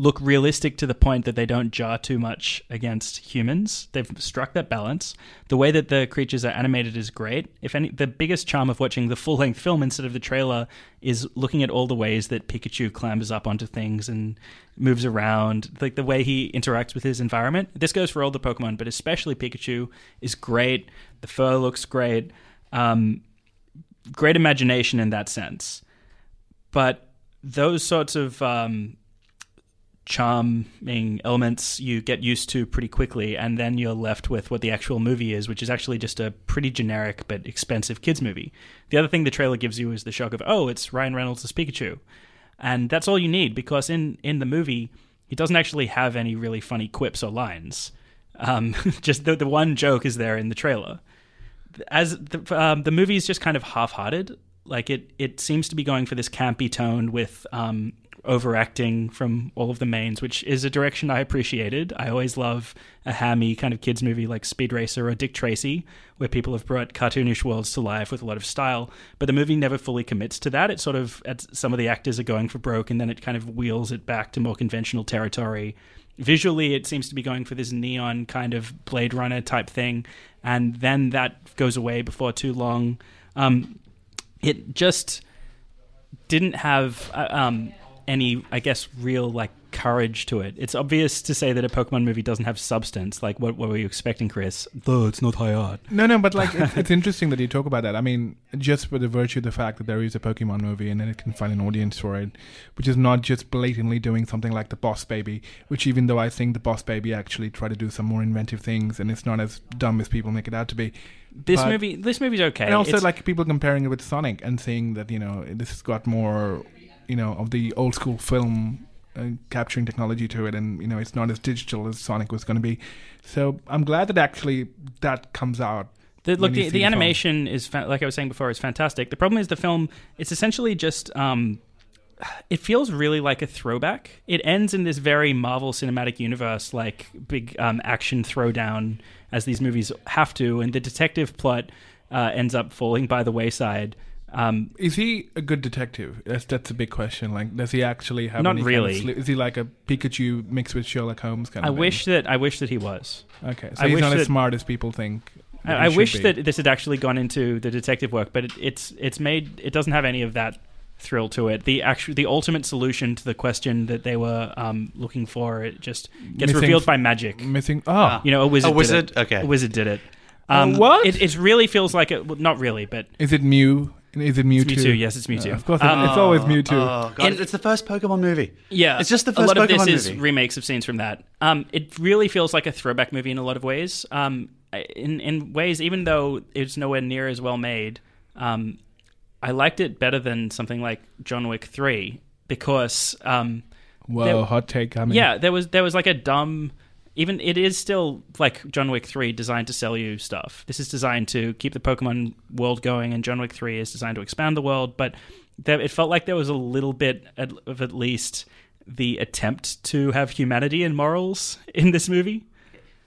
look realistic to the point that they don't jar too much against humans. They've struck that balance. The way that the creatures are animated is great. If any, the biggest charm of watching the full length film instead of the trailer is looking at all the ways that Pikachu clambers up onto things and moves around, like the way he interacts with his environment. This goes for all the Pokemon, but especially Pikachu is great. The fur looks great. Um, great imagination in that sense. But those sorts of um, charming elements you get used to pretty quickly, and then you're left with what the actual movie is, which is actually just a pretty generic but expensive kids movie. The other thing the trailer gives you is the shock of, oh, it's Ryan Reynolds as Pikachu, and that's all you need because in in the movie he doesn't actually have any really funny quips or lines. Um, just the the one joke is there in the trailer. As the um, the movie is just kind of half-hearted. Like it, it seems to be going for this campy tone with um, overacting from all of the mains, which is a direction I appreciated. I always love a hammy kind of kids movie like Speed Racer or Dick Tracy, where people have brought cartoonish worlds to life with a lot of style. But the movie never fully commits to that. It sort of some of the actors are going for broke, and then it kind of wheels it back to more conventional territory. Visually, it seems to be going for this neon kind of Blade Runner type thing, and then that goes away before too long. Um, it just didn't have uh, um, any, I guess, real like courage to it. It's obvious to say that a Pokemon movie doesn't have substance. Like, what, what were you expecting, Chris? Though it's not high art. No, no, but like it's, it's interesting that you talk about that. I mean, just for the virtue of the fact that there is a Pokemon movie and then it can find an audience for it, which is not just blatantly doing something like the Boss Baby, which even though I think the Boss Baby actually try to do some more inventive things and it's not as dumb as people make it out to be. This But- movie, this movie's okay. And also It's- like people comparing it with Sonic and saying that you know this has got more, you know, of the old school film uh, capturing technology to it, and you know it's not as digital as Sonic was going to be. So I'm glad that actually that comes out. The, look, the, the film. animation is fa- like I was saying before, is fantastic. The problem is the film. It's essentially just. Um, it feels really like a throwback. It ends in this very Marvel Cinematic Universe, like big um, action throwdown, as these movies have to, and the detective plot uh, ends up falling by the wayside. Um, Is he a good detective? That's that's a big question. Like, does he actually have? Not any kind of really. sli- is he like a Pikachu mixed with Sherlock Holmes kind I of? thing? wish that I wish that he was. Okay, so I he's wish not as smart as people think. I, I wish be. that this had actually gone into the detective work, but it, it's it's made it doesn't have any of that thrill to it. The actual the ultimate solution to the question that they were um, looking for it just gets Missing revealed by magic. missing. Oh, Ah. You know, a wizard. A did wizard? it. Okay. a wizard did it. Uh, Um, what? It, it really feels like it. well, Not really, but is it Mew? Is it Mewtwo? it's Mewtwo. Yes, it's Mewtwo. Uh, of course, Um, it's always Mewtwo. Oh god, In- it's the first Pokemon movie. Yeah, It's just the first. a first lot of Pokemon this is remakes of scenes from that. Um, it really feels like a throwback movie in a lot of ways. Um, in in ways, even though it's nowhere near as well made, um, I liked it better than something like John Wick Three because um, Whoa, there- hot take coming. yeah, there was there was like a dumb. Even it is still like John Wick Three, designed to sell you stuff. This is designed to keep the Pokemon world going, and John Wick Three is designed to expand the world. But there, it felt like there was a little bit at- of at least the attempt to have humanity and morals in this movie.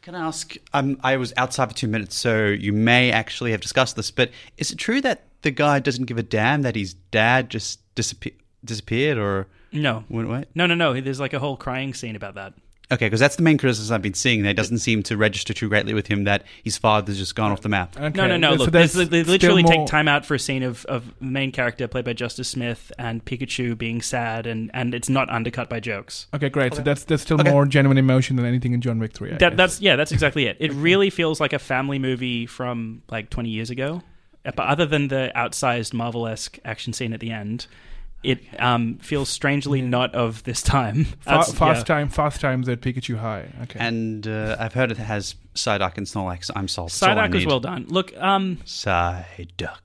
Can I ask? Um, I was outside for two minutes, so you may actually have discussed this. But is it true that the guy doesn't give a damn that his dad just disappear- disappeared or No, went away? no, no, no. There's like a whole crying scene about that. Okay, because that's the main criticism I've been seeing. That doesn't seem to register too greatly with him that his father's just gone off the map. Okay. No, no, no. So Look, that's there's- they literally more- take time out for a scene of, of the main character played by Justice Smith and Pikachu being sad, and, and it's not undercut by jokes. Okay, great. So that's that's still Okay. more genuine emotion than anything in John Wick Three. I That, guess. that's yeah, that's exactly it. It really feels like a family movie from like 20 years ago. Uh, But other than the outsized Marvel-esque action scene at the end, it um, feels strangely not of this time. Fa- Outs- fast yeah. time, fast times at Pikachu High. Okay. And uh, I've heard it has Psyduck and Snorlax. I'm sold. That's all I Psyduck was well done. Look, um, Psyduck.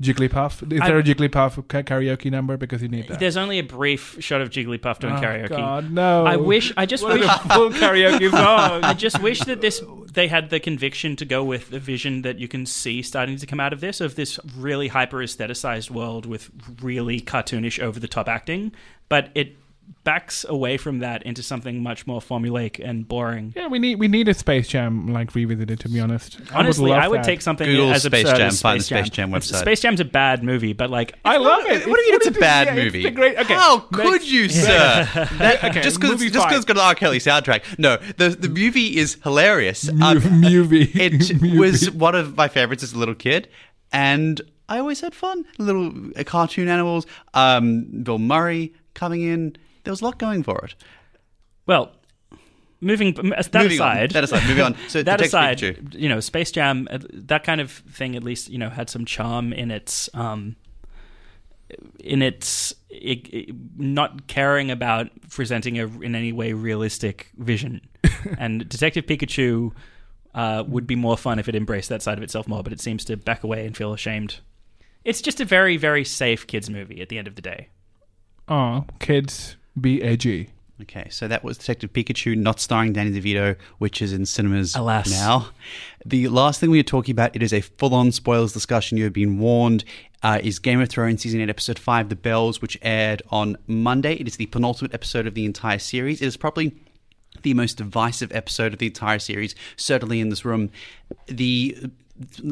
Jigglypuff. Is I- there a Jigglypuff karaoke number? Because you need that. there's only a brief shot of Jigglypuff doing oh, karaoke. God, no. I wish. I just What wish. full karaoke song. I just wish that this they had the conviction to go with the vision that you can see starting to come out of this of this really hyper aestheticized world with really cartoonish over the top acting, but it backs away from that into something much more formulaic and boring. Yeah, we need we need a Space Jam like revisited. To be honest, Honestly, love I would take something Google as Space absurd Jam, as find the Space Space Jam It's- website. Space Jam's a bad movie, but like I love it. What do you mean it's a bad yeah, movie? It's great. Okay, How could you, sir? That- Okay, just because just because it's got an R. Kelly soundtrack. No, the the movie is hilarious. Um, movie. it Movie. was one of my favorites as a little kid, and I always had fun. Little uh, cartoon animals. Um, Bill Murray coming in. There was a lot going for it. well, moving that Moving on. aside, That aside, moving on. So that Detective aside, Pikachu. you know, Space Jam, uh, that kind of thing, at least you know, had some charm in its, um, in its it, it- not caring about presenting a in any way realistic vision. and Detective Pikachu uh, would be more fun if it embraced that side of itself more, but it seems to back away and feel ashamed. It's just a very, very safe kids movie at the end of the day. Oh, kids, be edgy. Okay, so that was Detective Pikachu, not starring Danny DeVito, which is in cinemas Alas. now. The last thing we are talking about, it is a full-on spoilers discussion. You have been warned. Uh, is Game of Thrones season eight, episode five, "The Bells," which aired on Monday. It is the penultimate episode of the entire series. It is probably the most divisive episode of the entire series, certainly in this room. The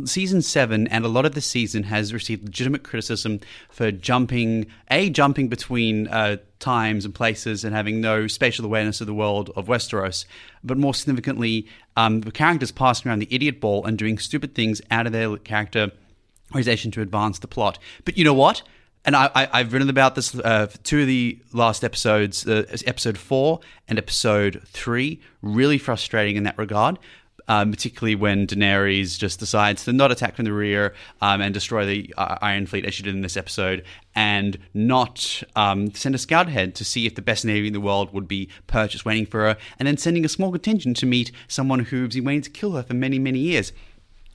season seven and a lot of the season has received legitimate criticism for jumping, a jumping between uh, times and places and having no spatial awareness of the world of Westeros, but more significantly, um, the characters passing around the idiot ball and doing stupid things out of their character organization to advance the plot. But you know what? And I, I've written about this uh, two of the last episodes, uh, episode four and episode three, really frustrating in that regard. Um, particularly when Daenerys just decides to not attack from the rear um, and destroy the uh, Iron Fleet as she did in this episode, and not um, send a scout ahead to see if the best navy in the world would be purchased waiting for her, and then sending a small contingent to meet someone who's been waiting to kill her for many, many years.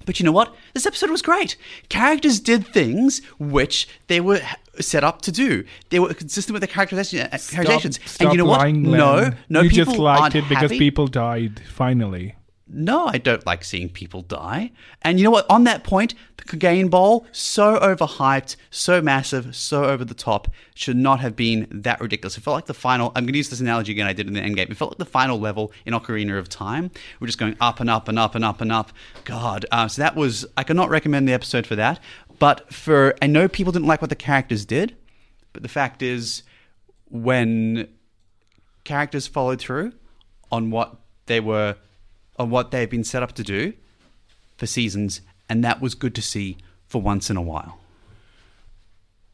But you know what? This episode was great. Characters did things which they were set up to do. They were consistent with their uh, characterizations. Stop and you know what? lying, no, Len. no you people just liked it because happy. people died. Finally, No, I don't like seeing people die. And you know what? On that point, the Cleganebowl, so overhyped, so massive, so over the top, should not have been that ridiculous. It felt like the final. I'm going to use this analogy again I did in the Endgame. It felt like the final level in Ocarina of Time. We're just going up and up and up and up and up. God. Uh, so that was. I cannot recommend the episode for that. But for. I know people didn't like what the characters did, but the fact is, when characters followed through on what they were on what they've been set up to do for seasons and that was good to see for once in a while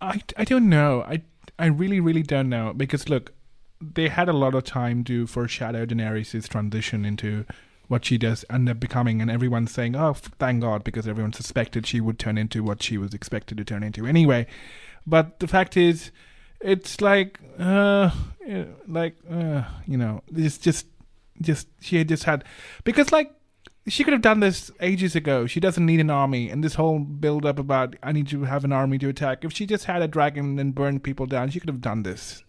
I, I don't know. I I really really don't know because look, they had a lot of time to foreshadow Daenerys' transition into what she does end up becoming, and everyone's saying, "Oh, thank God," because everyone suspected she would turn into what she was expected to turn into anyway. But the fact is, it's like, uh, eh, like, uh, you know, it's just, just she had just had because like she could have done this ages ago. She doesn't need an army, and this whole build up about I need to have an army to attack. If she just had a dragon and burned people down, she could have done this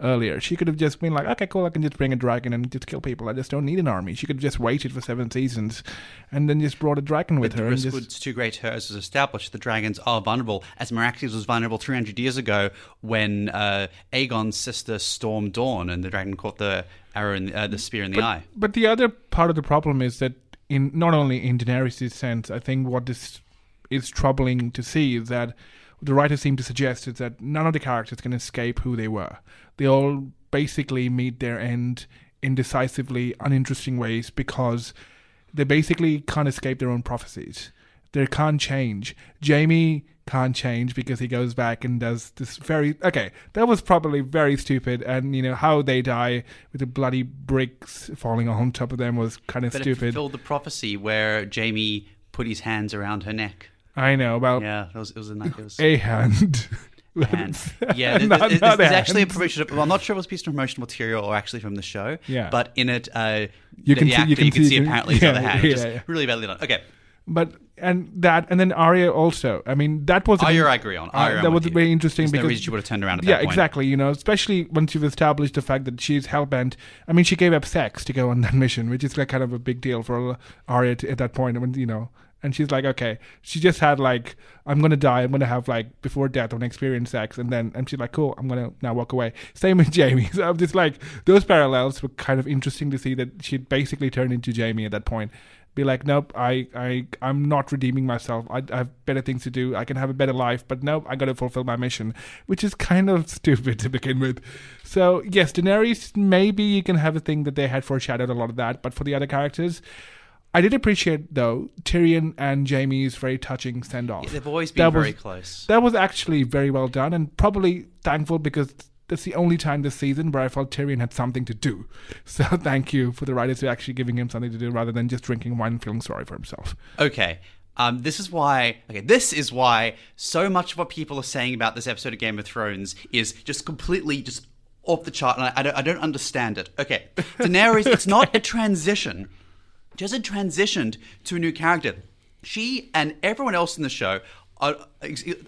earlier. She could have just been like, okay, cool, I can just bring a dragon and just kill people. I just don't need an army. She could have just waited for seven seasons, and then just brought a dragon with the her and risk just was too great her as was established the dragons are vulnerable as Meraxes was vulnerable 300 years ago when uh, Aegon's sister stormed Dorne and the dragon caught the arrow in the, uh, the spear in the eye But the other part of the problem is that in not only in Daenerys' sense, I think what this is troubling to see is that the writers seem to suggest is that none of the characters can escape who they were. They all basically meet their end in decisively uninteresting ways because they basically can't escape their own prophecies. They can't change. Jaime can't change because he goes back and does this very okay. That was probably very stupid, and you know how they die with the bloody bricks falling on top of them was kind of but it stupid. fulfilled the prophecy where Jaime put his hands around her neck I know about yeah it was, it was a nice it was a hand. hand. Yeah, there's, Not- there's- not there's actually a hand. promotion. Well, I'm not sure if it was a piece of promotional material or actually from the show. Yeah. But in it, uh, You can see- actor, you can you can see- see apparently his yeah, other hand, yeah, is yeah. really badly done. Okay, But and that and then Arya also. I mean, that was Arya I agree on. Uh, Arya, I'm that was you. very interesting There's no because reason she would have turned around at yeah, that point. exactly. You know, especially once you've established the fact that she's hellbent. I mean, she gave up sex to go on that mission, which is like kind of a big deal for Arya to, at that point. When you know, And she's like, okay. She just had like, I'm gonna die. I'm gonna have like before death, I'm gonna experience sex, and then and she's like, cool. I'm gonna now walk away. Same with Jaime. So I'm just like, those parallels were kind of interesting to see that she'd basically turned into Jaime at that point. Be like, nope, I, I, I'm not redeeming myself. I, I have better things to do. I can have a better life, but nope, I got to fulfill my mission, which is kind of stupid to begin with. So yes, Daenerys, maybe you can have a thing that they had foreshadowed a lot of that, but for the other characters, I did appreciate though Tyrion and Jaime's very touching send off. They've always been That very was- close. That was actually very well done, and probably thankful because that's the only time this season where I felt Tyrion had something to do. So thank you for the writers for actually giving him something to do rather than just drinking wine and feeling sorry for himself. Okay. Um, this is why. Okay, this is why so much of what people are saying about this episode of Game of Thrones is just completely just off the chart, and I, I don't, I don't understand it. Okay, Daenerys. It's not a transition. Just a transitioned to a new character. She and everyone else in the show, are,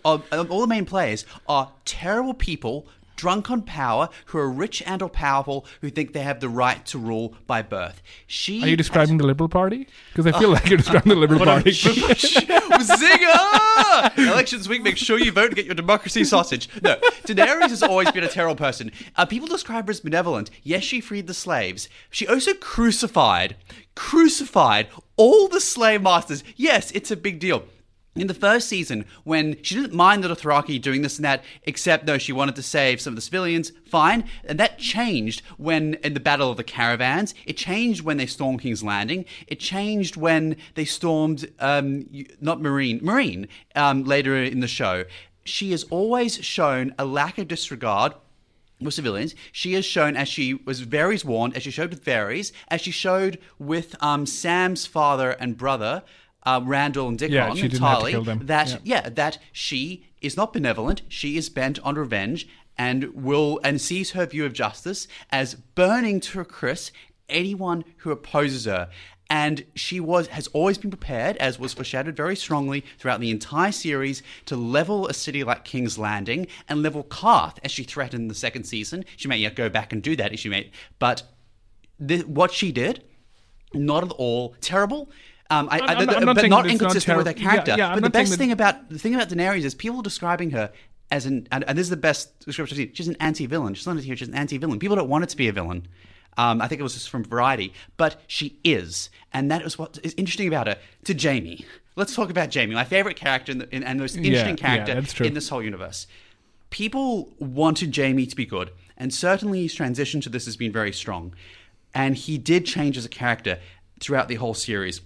are, are- all the main players, are terrible people. Drunk on power, who are rich and or powerful, who think they have the right to rule by birth. She Are you describing the Liberal Party? Because I feel like you're describing the Liberal Party. Zinger! Elections week, make sure you vote and get your democracy sausage. No, Daenerys has always been a terrible person. Uh, people describe her as benevolent. Yes, she freed the slaves. She also crucified, crucified all the slave masters. Yes, it's a big deal. In the first season, when she didn't mind the Dothraki doing this and that, except though she wanted to save some of the civilians, fine. And that changed when in the Battle of the Caravans. It changed when they stormed King's Landing. It changed when they stormed um, not Meereen, Meereen um, later in the show. She has always shown a lack of disregard with civilians. She has shown, as she was Varys warned, as she showed with Varys, as she showed with um, Sam's father and brother, uh, Randyll and Dickon, Yeah, she have to entirely, that Yeah. yeah, that she is not benevolent. She is bent on revenge and will and sees her view of justice as burning to a crisp anyone who opposes her. And she was has always been prepared, as was foreshadowed very strongly throughout the entire series, to level a city like King's Landing and level Qarth, as she threatened in the second season. She may yet go back and do that if she may, but th- what she did, not at all terrible. Um, I, I, I'm not- I'm not but not it's not inconsistent with her terrible. Yeah, character. yeah, but the best that- thing about the thing about Daenerys is people describing her as an and, and this is the best description I've seen. She's an anti-villain. She's not a hero. She's an anti-villain. People don't want her to be a villain. Um, I think it was just from Variety, but she is, and that is what is interesting about her. To Jaime, let's talk about Jaime, my favorite character in the, in, and most interesting yeah, character in this whole universe. People wanted Jaime to be good, and certainly his transition to this has been very strong. And he did change as a character throughout the whole series.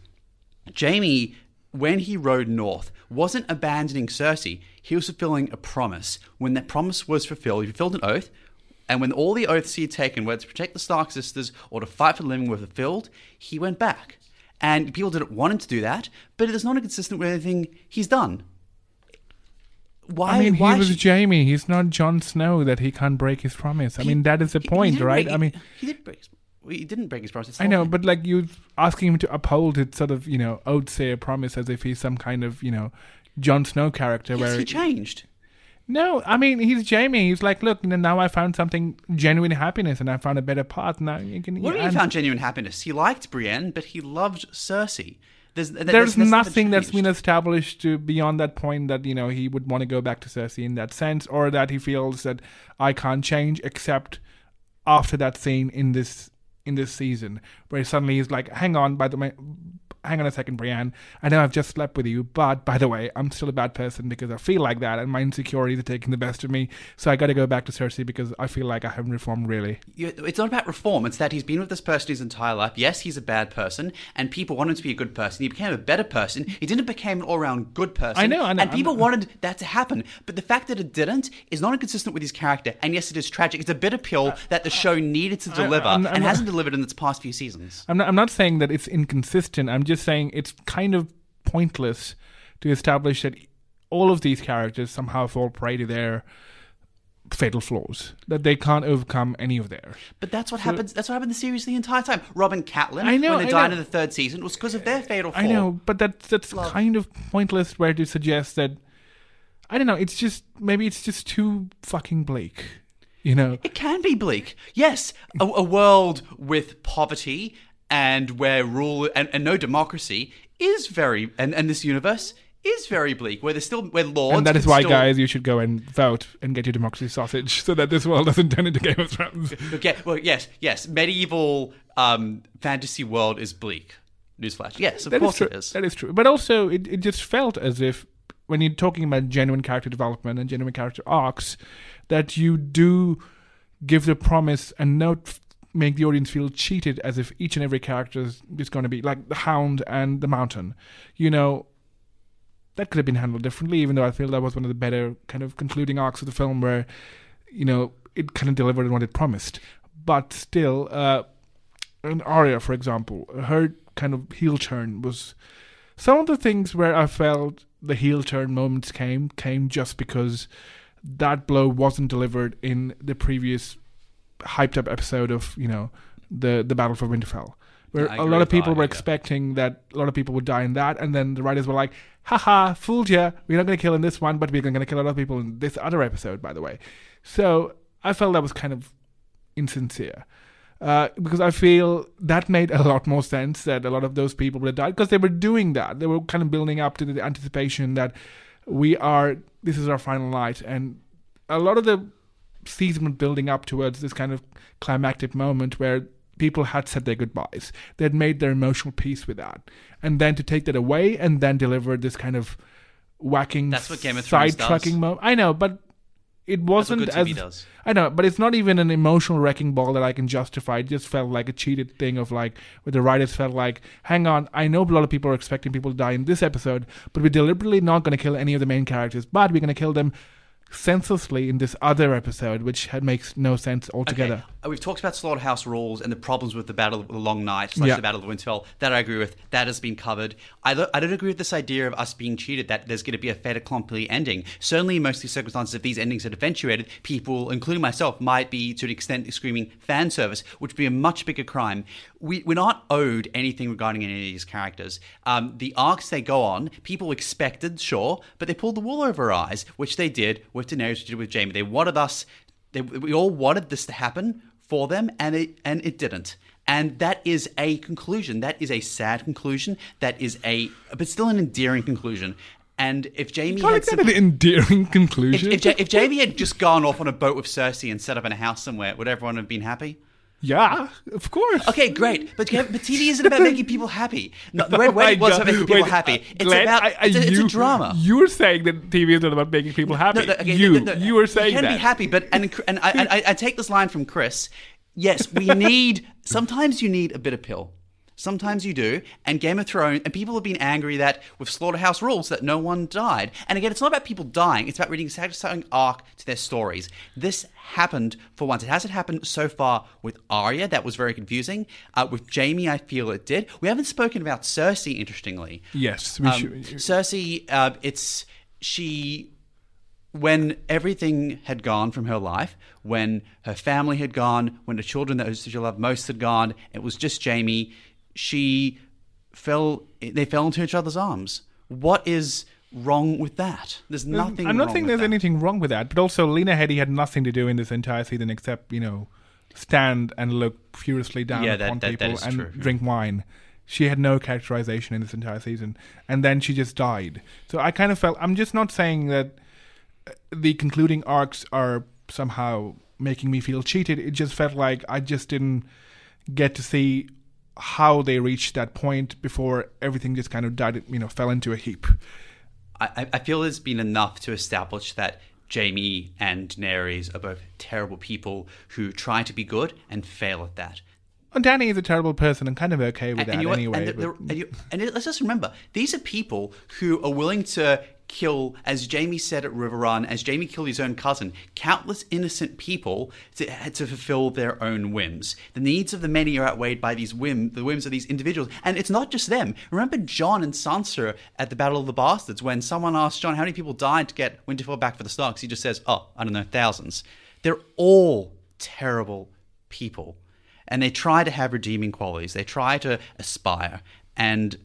Jaime, when he rode north, wasn't abandoning Cersei. He was fulfilling a promise. When that promise was fulfilled, he fulfilled an oath. And when all the oaths he had taken, whether to protect the Stark sisters or to fight for the living, were fulfilled, he went back. And people didn't want him to do that, but it is not inconsistent with anything he's done. Why? I mean, he was should- Jaime. He's not Jon Snow that he can't break his promise. I mean, that is the he- he point, didn't right? break- I mean, he did break. His, he didn't break his promise. I know, but like you asking him to uphold his sort of, you know, oath say a promise as if he's some kind of, you know, Jon Snow character yes, where he changed. No, I mean he's Jaime. He's like, look, now I found something genuine happiness, and I found a better path. Now you can. What do you mean he found genuine happiness? He liked Brienne, but he loved Cersei. There's, th- There's that's nothing that's been established to beyond that point that you know he would want to go back to Cersei in that sense, or that he feels that I can't change except after that scene in this in this season where suddenly he's like, hang on, by the way. Hang on a second, Brienne. I know I've just slept with you, but by the way, I'm still a bad person because I feel like that, and my insecurities are taking the best of me. So I got to go back to Cersei because I feel like I haven't reformed really. It's not about reform. It's that he's been with this person his entire life. Yes, he's a bad person, and people want him to be a good person. He became a better person. He didn't become an all-around good person. I know, I know, and people I'm- wanted that to happen. But the fact that it didn't is not inconsistent with his character. And yes, it is tragic. It's a bitter pill uh, that the show needed to deliver I'm- I'm and hasn't delivered in its past few seasons. I'm not, I'm not saying that it's inconsistent. I'm just saying it's kind of pointless to establish that all of these characters somehow fall prey to their fatal flaws, that they can't overcome any of theirs. But that's what happens. That's what happened in the series the entire time. Robin Catelyn, I know, when they I died know. in the third season, was because of their fatal flaw. I know, but that's that's Love. kind of pointless. Where to suggest that, I don't know. It's just maybe it's just too fucking bleak. You know, It can be bleak. Yes, a, a world with poverty and where rule and, and no democracy is very and, and this universe is very bleak. Where there's still where lords and that is why, still- guys, you should go and vote and get your democracy sausage so that this world doesn't turn into Game of Thrones. Okay, well, yes, yes, medieval um, fantasy world is bleak. Newsflash. Yes, of That is course true. it is. That is true. But also, it, it just felt as if when you're talking about genuine character development and genuine character arcs, that you do give the promise and not f- make the audience feel cheated as if each and every character is, going to be like the Hound and the Mountain. You know, that could have been handled differently, even though I feel that was one of the better kind of concluding arcs of the film where, you know, it kind of delivered on what it promised. But still, uh, in Arya, for example, her kind of heel turn was some of the things where I felt the heel turn moments came came just because that blow wasn't delivered in the previous hyped up episode of you know the the battle for Winterfell, where Yeah, a lot of people Arya, were yeah. expecting that a lot of people would die in that, and then the writers were like, "Haha, fooled ya! We're not going to kill in this one, but we're going to kill a lot of people in this other episode." By the way, so I felt that was kind of insincere. Uh, because I feel that made a lot more sense that a lot of those people would have died because they were doing that. They were kind of building up to the anticipation that we are, this is our final night. And a lot of the season was building up towards this kind of climactic moment where people had said their goodbyes. They had made their emotional peace with that. And then to take that away and then deliver this kind of whacking, That's what Game of Thrones sidetracking moment. I know, but it wasn't as. I know, but it's not even an emotional wrecking ball that I can justify. It just felt like a cheated thing of like, where the writers felt like, hang on, I know a lot of people are expecting people to die in this episode, but we're deliberately not going to kill any of the main characters, but we're going to kill them senselessly in this other episode, which had, makes no sense altogether. Okay. Uh, We've talked about slaughterhouse rules and the problems with the Battle of the Long Night slash Yeah. the Battle of Winterfell. That I agree with. That has been covered. I, lo- I don't agree with this idea of us being cheated that there's going to be a fait accompli ending. Certainly, in most of these circumstances, if these endings had eventuated, people, including myself, might be to an extent screaming fan service, which would be a much bigger crime. We, we're not owed anything regarding any of these characters. Um, the arcs they go on, people expected, sure, but they pulled the wool over our eyes, which they did with Daenerys, which they did with Jaime. They wanted us they, we all wanted this to happen for them, and it and it didn't. And that is a conclusion. That is a sad conclusion. That is a, but still an endearing conclusion. And if Jaime had some, an endearing conclusion. if, Ja- if Jaime had just gone off on a boat with Cersei and set up in a house somewhere, would everyone have been happy? Yeah, of course. Okay, great. But but TV isn't about making people happy. No, the Red Wedding was about making people Wait, happy. It's Glenn, about I- I- it's, a, it's a drama. You're saying that TV is not about making people happy. No, no, okay, you, you were saying you can that. be happy, but and and I, I, I take this line from Chris. Yes, we need. sometimes you need a bitter pill. Sometimes you do. And Game of Thrones, and people have been angry that with Slaughterhouse Rules that no one died. And again, it's not about people dying. It's about reading a satisfying arc to their stories. This happened for once. It hasn't happened so far with Arya. That was very confusing. Uh, with Jaime, I feel it did. We haven't spoken about Cersei. Interestingly, Yes, we um, should. Cersei, uh, it's she when everything had gone from her life, when her family had gone, when the children that she loved most had gone, it was just Jaime. She fell. They fell into each other's arms. What is wrong with that? There's nothing. I'm not wrong saying with there's that. anything wrong with that, but also Lena Headey had nothing to do in this entire season except you know stand and look furiously down Yeah, upon that- that people is and true. drink wine. She had no characterization in this entire season, and then she just died. So I kind of felt I'm just not saying that uh, the concluding arcs are somehow making me feel cheated. It just felt like I just didn't get to see how they reached that point before everything just kind of died, you know, fell into a heap. I, I feel there's been enough to establish that Jaime and Daenerys are both terrible people who try to be good and fail at that. And Danny is a terrible person and kind of okay with that you know what? anyway. And, but- and, and let's just remember, these are people who are willing to kill, as Jaime said at Riverrun, as Jaime killed his own cousin, countless innocent people to, to fulfill their own whims. The needs of the many are outweighed by these whim, the whims of these individuals. And it's not just them. Remember Jon and Sansa at the Battle of the Bastards when someone asked Jon how many people died to get Winterfell back for the Starks? He just says, oh, I don't know, thousands. They're all terrible people and they try to have redeeming qualities. They try to aspire, and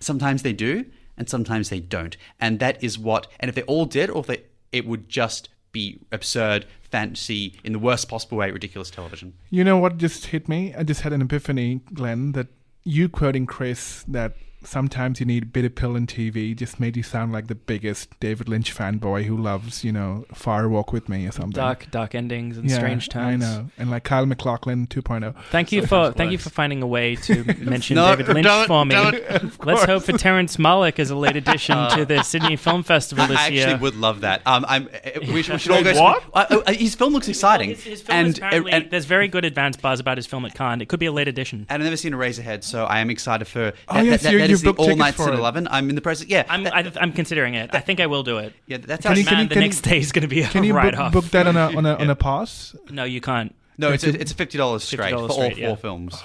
sometimes they do, and sometimes they don't. And that is what. And if they all did, or if they, it would just be absurd fantasy in the worst possible way, ridiculous television. You know what just hit me? I just had an epiphany, Glenn, that you quoting Chris that sometimes you need a bit of pill in TV just made you sound like the biggest David Lynch fanboy who loves, you know, Fire Walk with Me or something. Dark, dark endings and Yeah, strange times. I know. And like Kyle MacLachlan oh. 2.0. Thank you for Sometimes thank you for finding a way to mention No, David Lynch don't- for me. don't- Let's hope for Terrence Malick as a late addition to the Sydney Film Festival this year. I actually year. would love that. Um, I'm. uh, We should, we should all go. what? Uh, uh, his film looks exciting, His, his film and, apparently, and there's very good advance buzz about his film at Cannes. It could be a late edition. and I've never seen Eraserhead, so I am excited for. Oh, that, yes, that, you- that you is the booked all nights at eleven. I'm in the process. Yeah, I'm that- I, I'm considering it. I think I will do it. yeah, that's Can you- Man, can the you- next day is going to be a Can you write book, off. book that on a on a on a pass? No, you can't. No, it's It's a, it's fifty dollars straight for all straight, four yeah. films.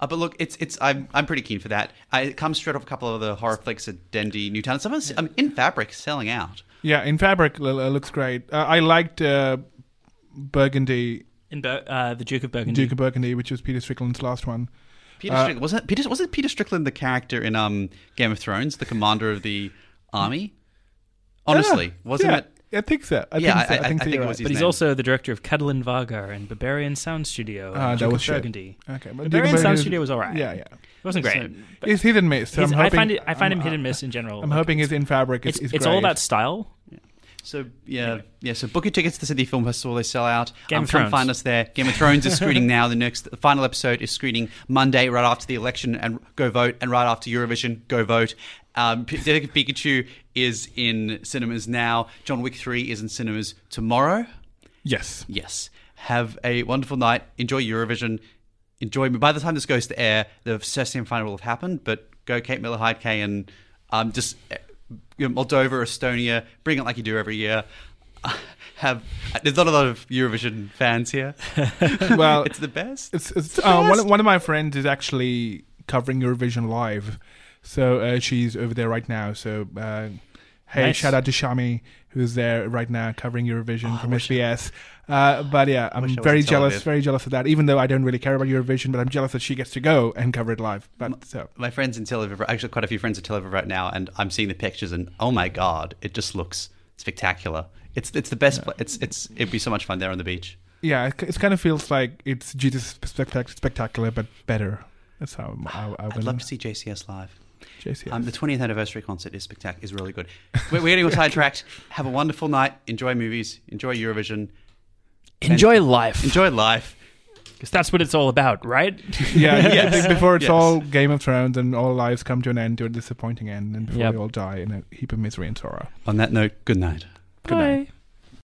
uh, but look, it's it's I'm I'm pretty keen for that. I, it comes straight off a couple of the horror flicks at Dendy, Newtown. Some of us, um, in Fabric selling out. Yeah, in fabric l- l- looks great. Uh, I liked uh, Burgundy, In Bur- uh, the Duke of Burgundy. Duke of Burgundy, which was Peter Strickland's last one. Peter Uh, Strickland wasn't Peter wasn't Peter Strickland the character in um Game of Thrones, the commander of the army. Honestly, Yeah, wasn't yeah, it? I think so. I Yeah, think so. I- I, I- think, I so think you're it was right. his but he's name. also the director of Katalin Varga and Berberian Sound Studio. And that Duke was of shit. Burgundy. Okay, but Berberian Sound Burgundy- Studio was alright. Yeah, yeah. It wasn't great. but It's hit and miss. So he's- I'm I find it. I find him I'm- hit and miss in general. I'm Like, hoping his in fabric is, it's is it's all about style. So yeah, yeah. So book your tickets to the Sydney Film Festival. They sell out. Game um, of come Thrones. find us there. Game of Thrones is screening now. The next, the final episode is screening Monday, right after the election, and go vote. And right after Eurovision, go vote. Um, Detective Pikachu is in cinemas now. John Wick Three is in cinemas tomorrow. Yes. Yes. Have a wonderful night. Enjoy Eurovision. Enjoy. Me. By the time this goes to air, the Sesame final will have happened. But go Kate Miller Heidke and um, just you know, Moldova, Estonia. Bring it like you do every year. Have there's not a lot of Eurovision fans here. Well, it's the best. It's, it's uh, one, of- one of my friends is actually covering Eurovision live, so uh, she's over there right now. So uh, hey, Nice. shout out to Shami who's there right now covering Eurovision Oh, from SBS. Uh, but yeah, I'm wish I was very jealous, very jealous of that. Even though I don't really care about Eurovision, but I'm jealous that she gets to go and cover it live. But so My friends in Tel Aviv, actually quite a few friends in Tel Aviv right now, and I'm seeing the pictures, and oh my god, it just looks spectacular. It's it's the best. pla It's it's it'd be so much fun there on the beach. yeah, it, it kind of feels like it's Jesus spectac- spectacular, but better. That's how I, I, I'd would love to see JCS live. JCS. Um, the 20th anniversary concert is spectacular. Is really good. We're, we're getting sidetracked. Have a wonderful night. Enjoy movies. Enjoy Eurovision. Enjoy life, Enjoy life. because that's what it's all about, right? Yeah, Yes. I think before it's Yes. all Game of Thrones and all lives come to an end to a disappointing end, and before Yep. we all die in a heap of misery and sorrow. On that note, good night. Good night. Bye.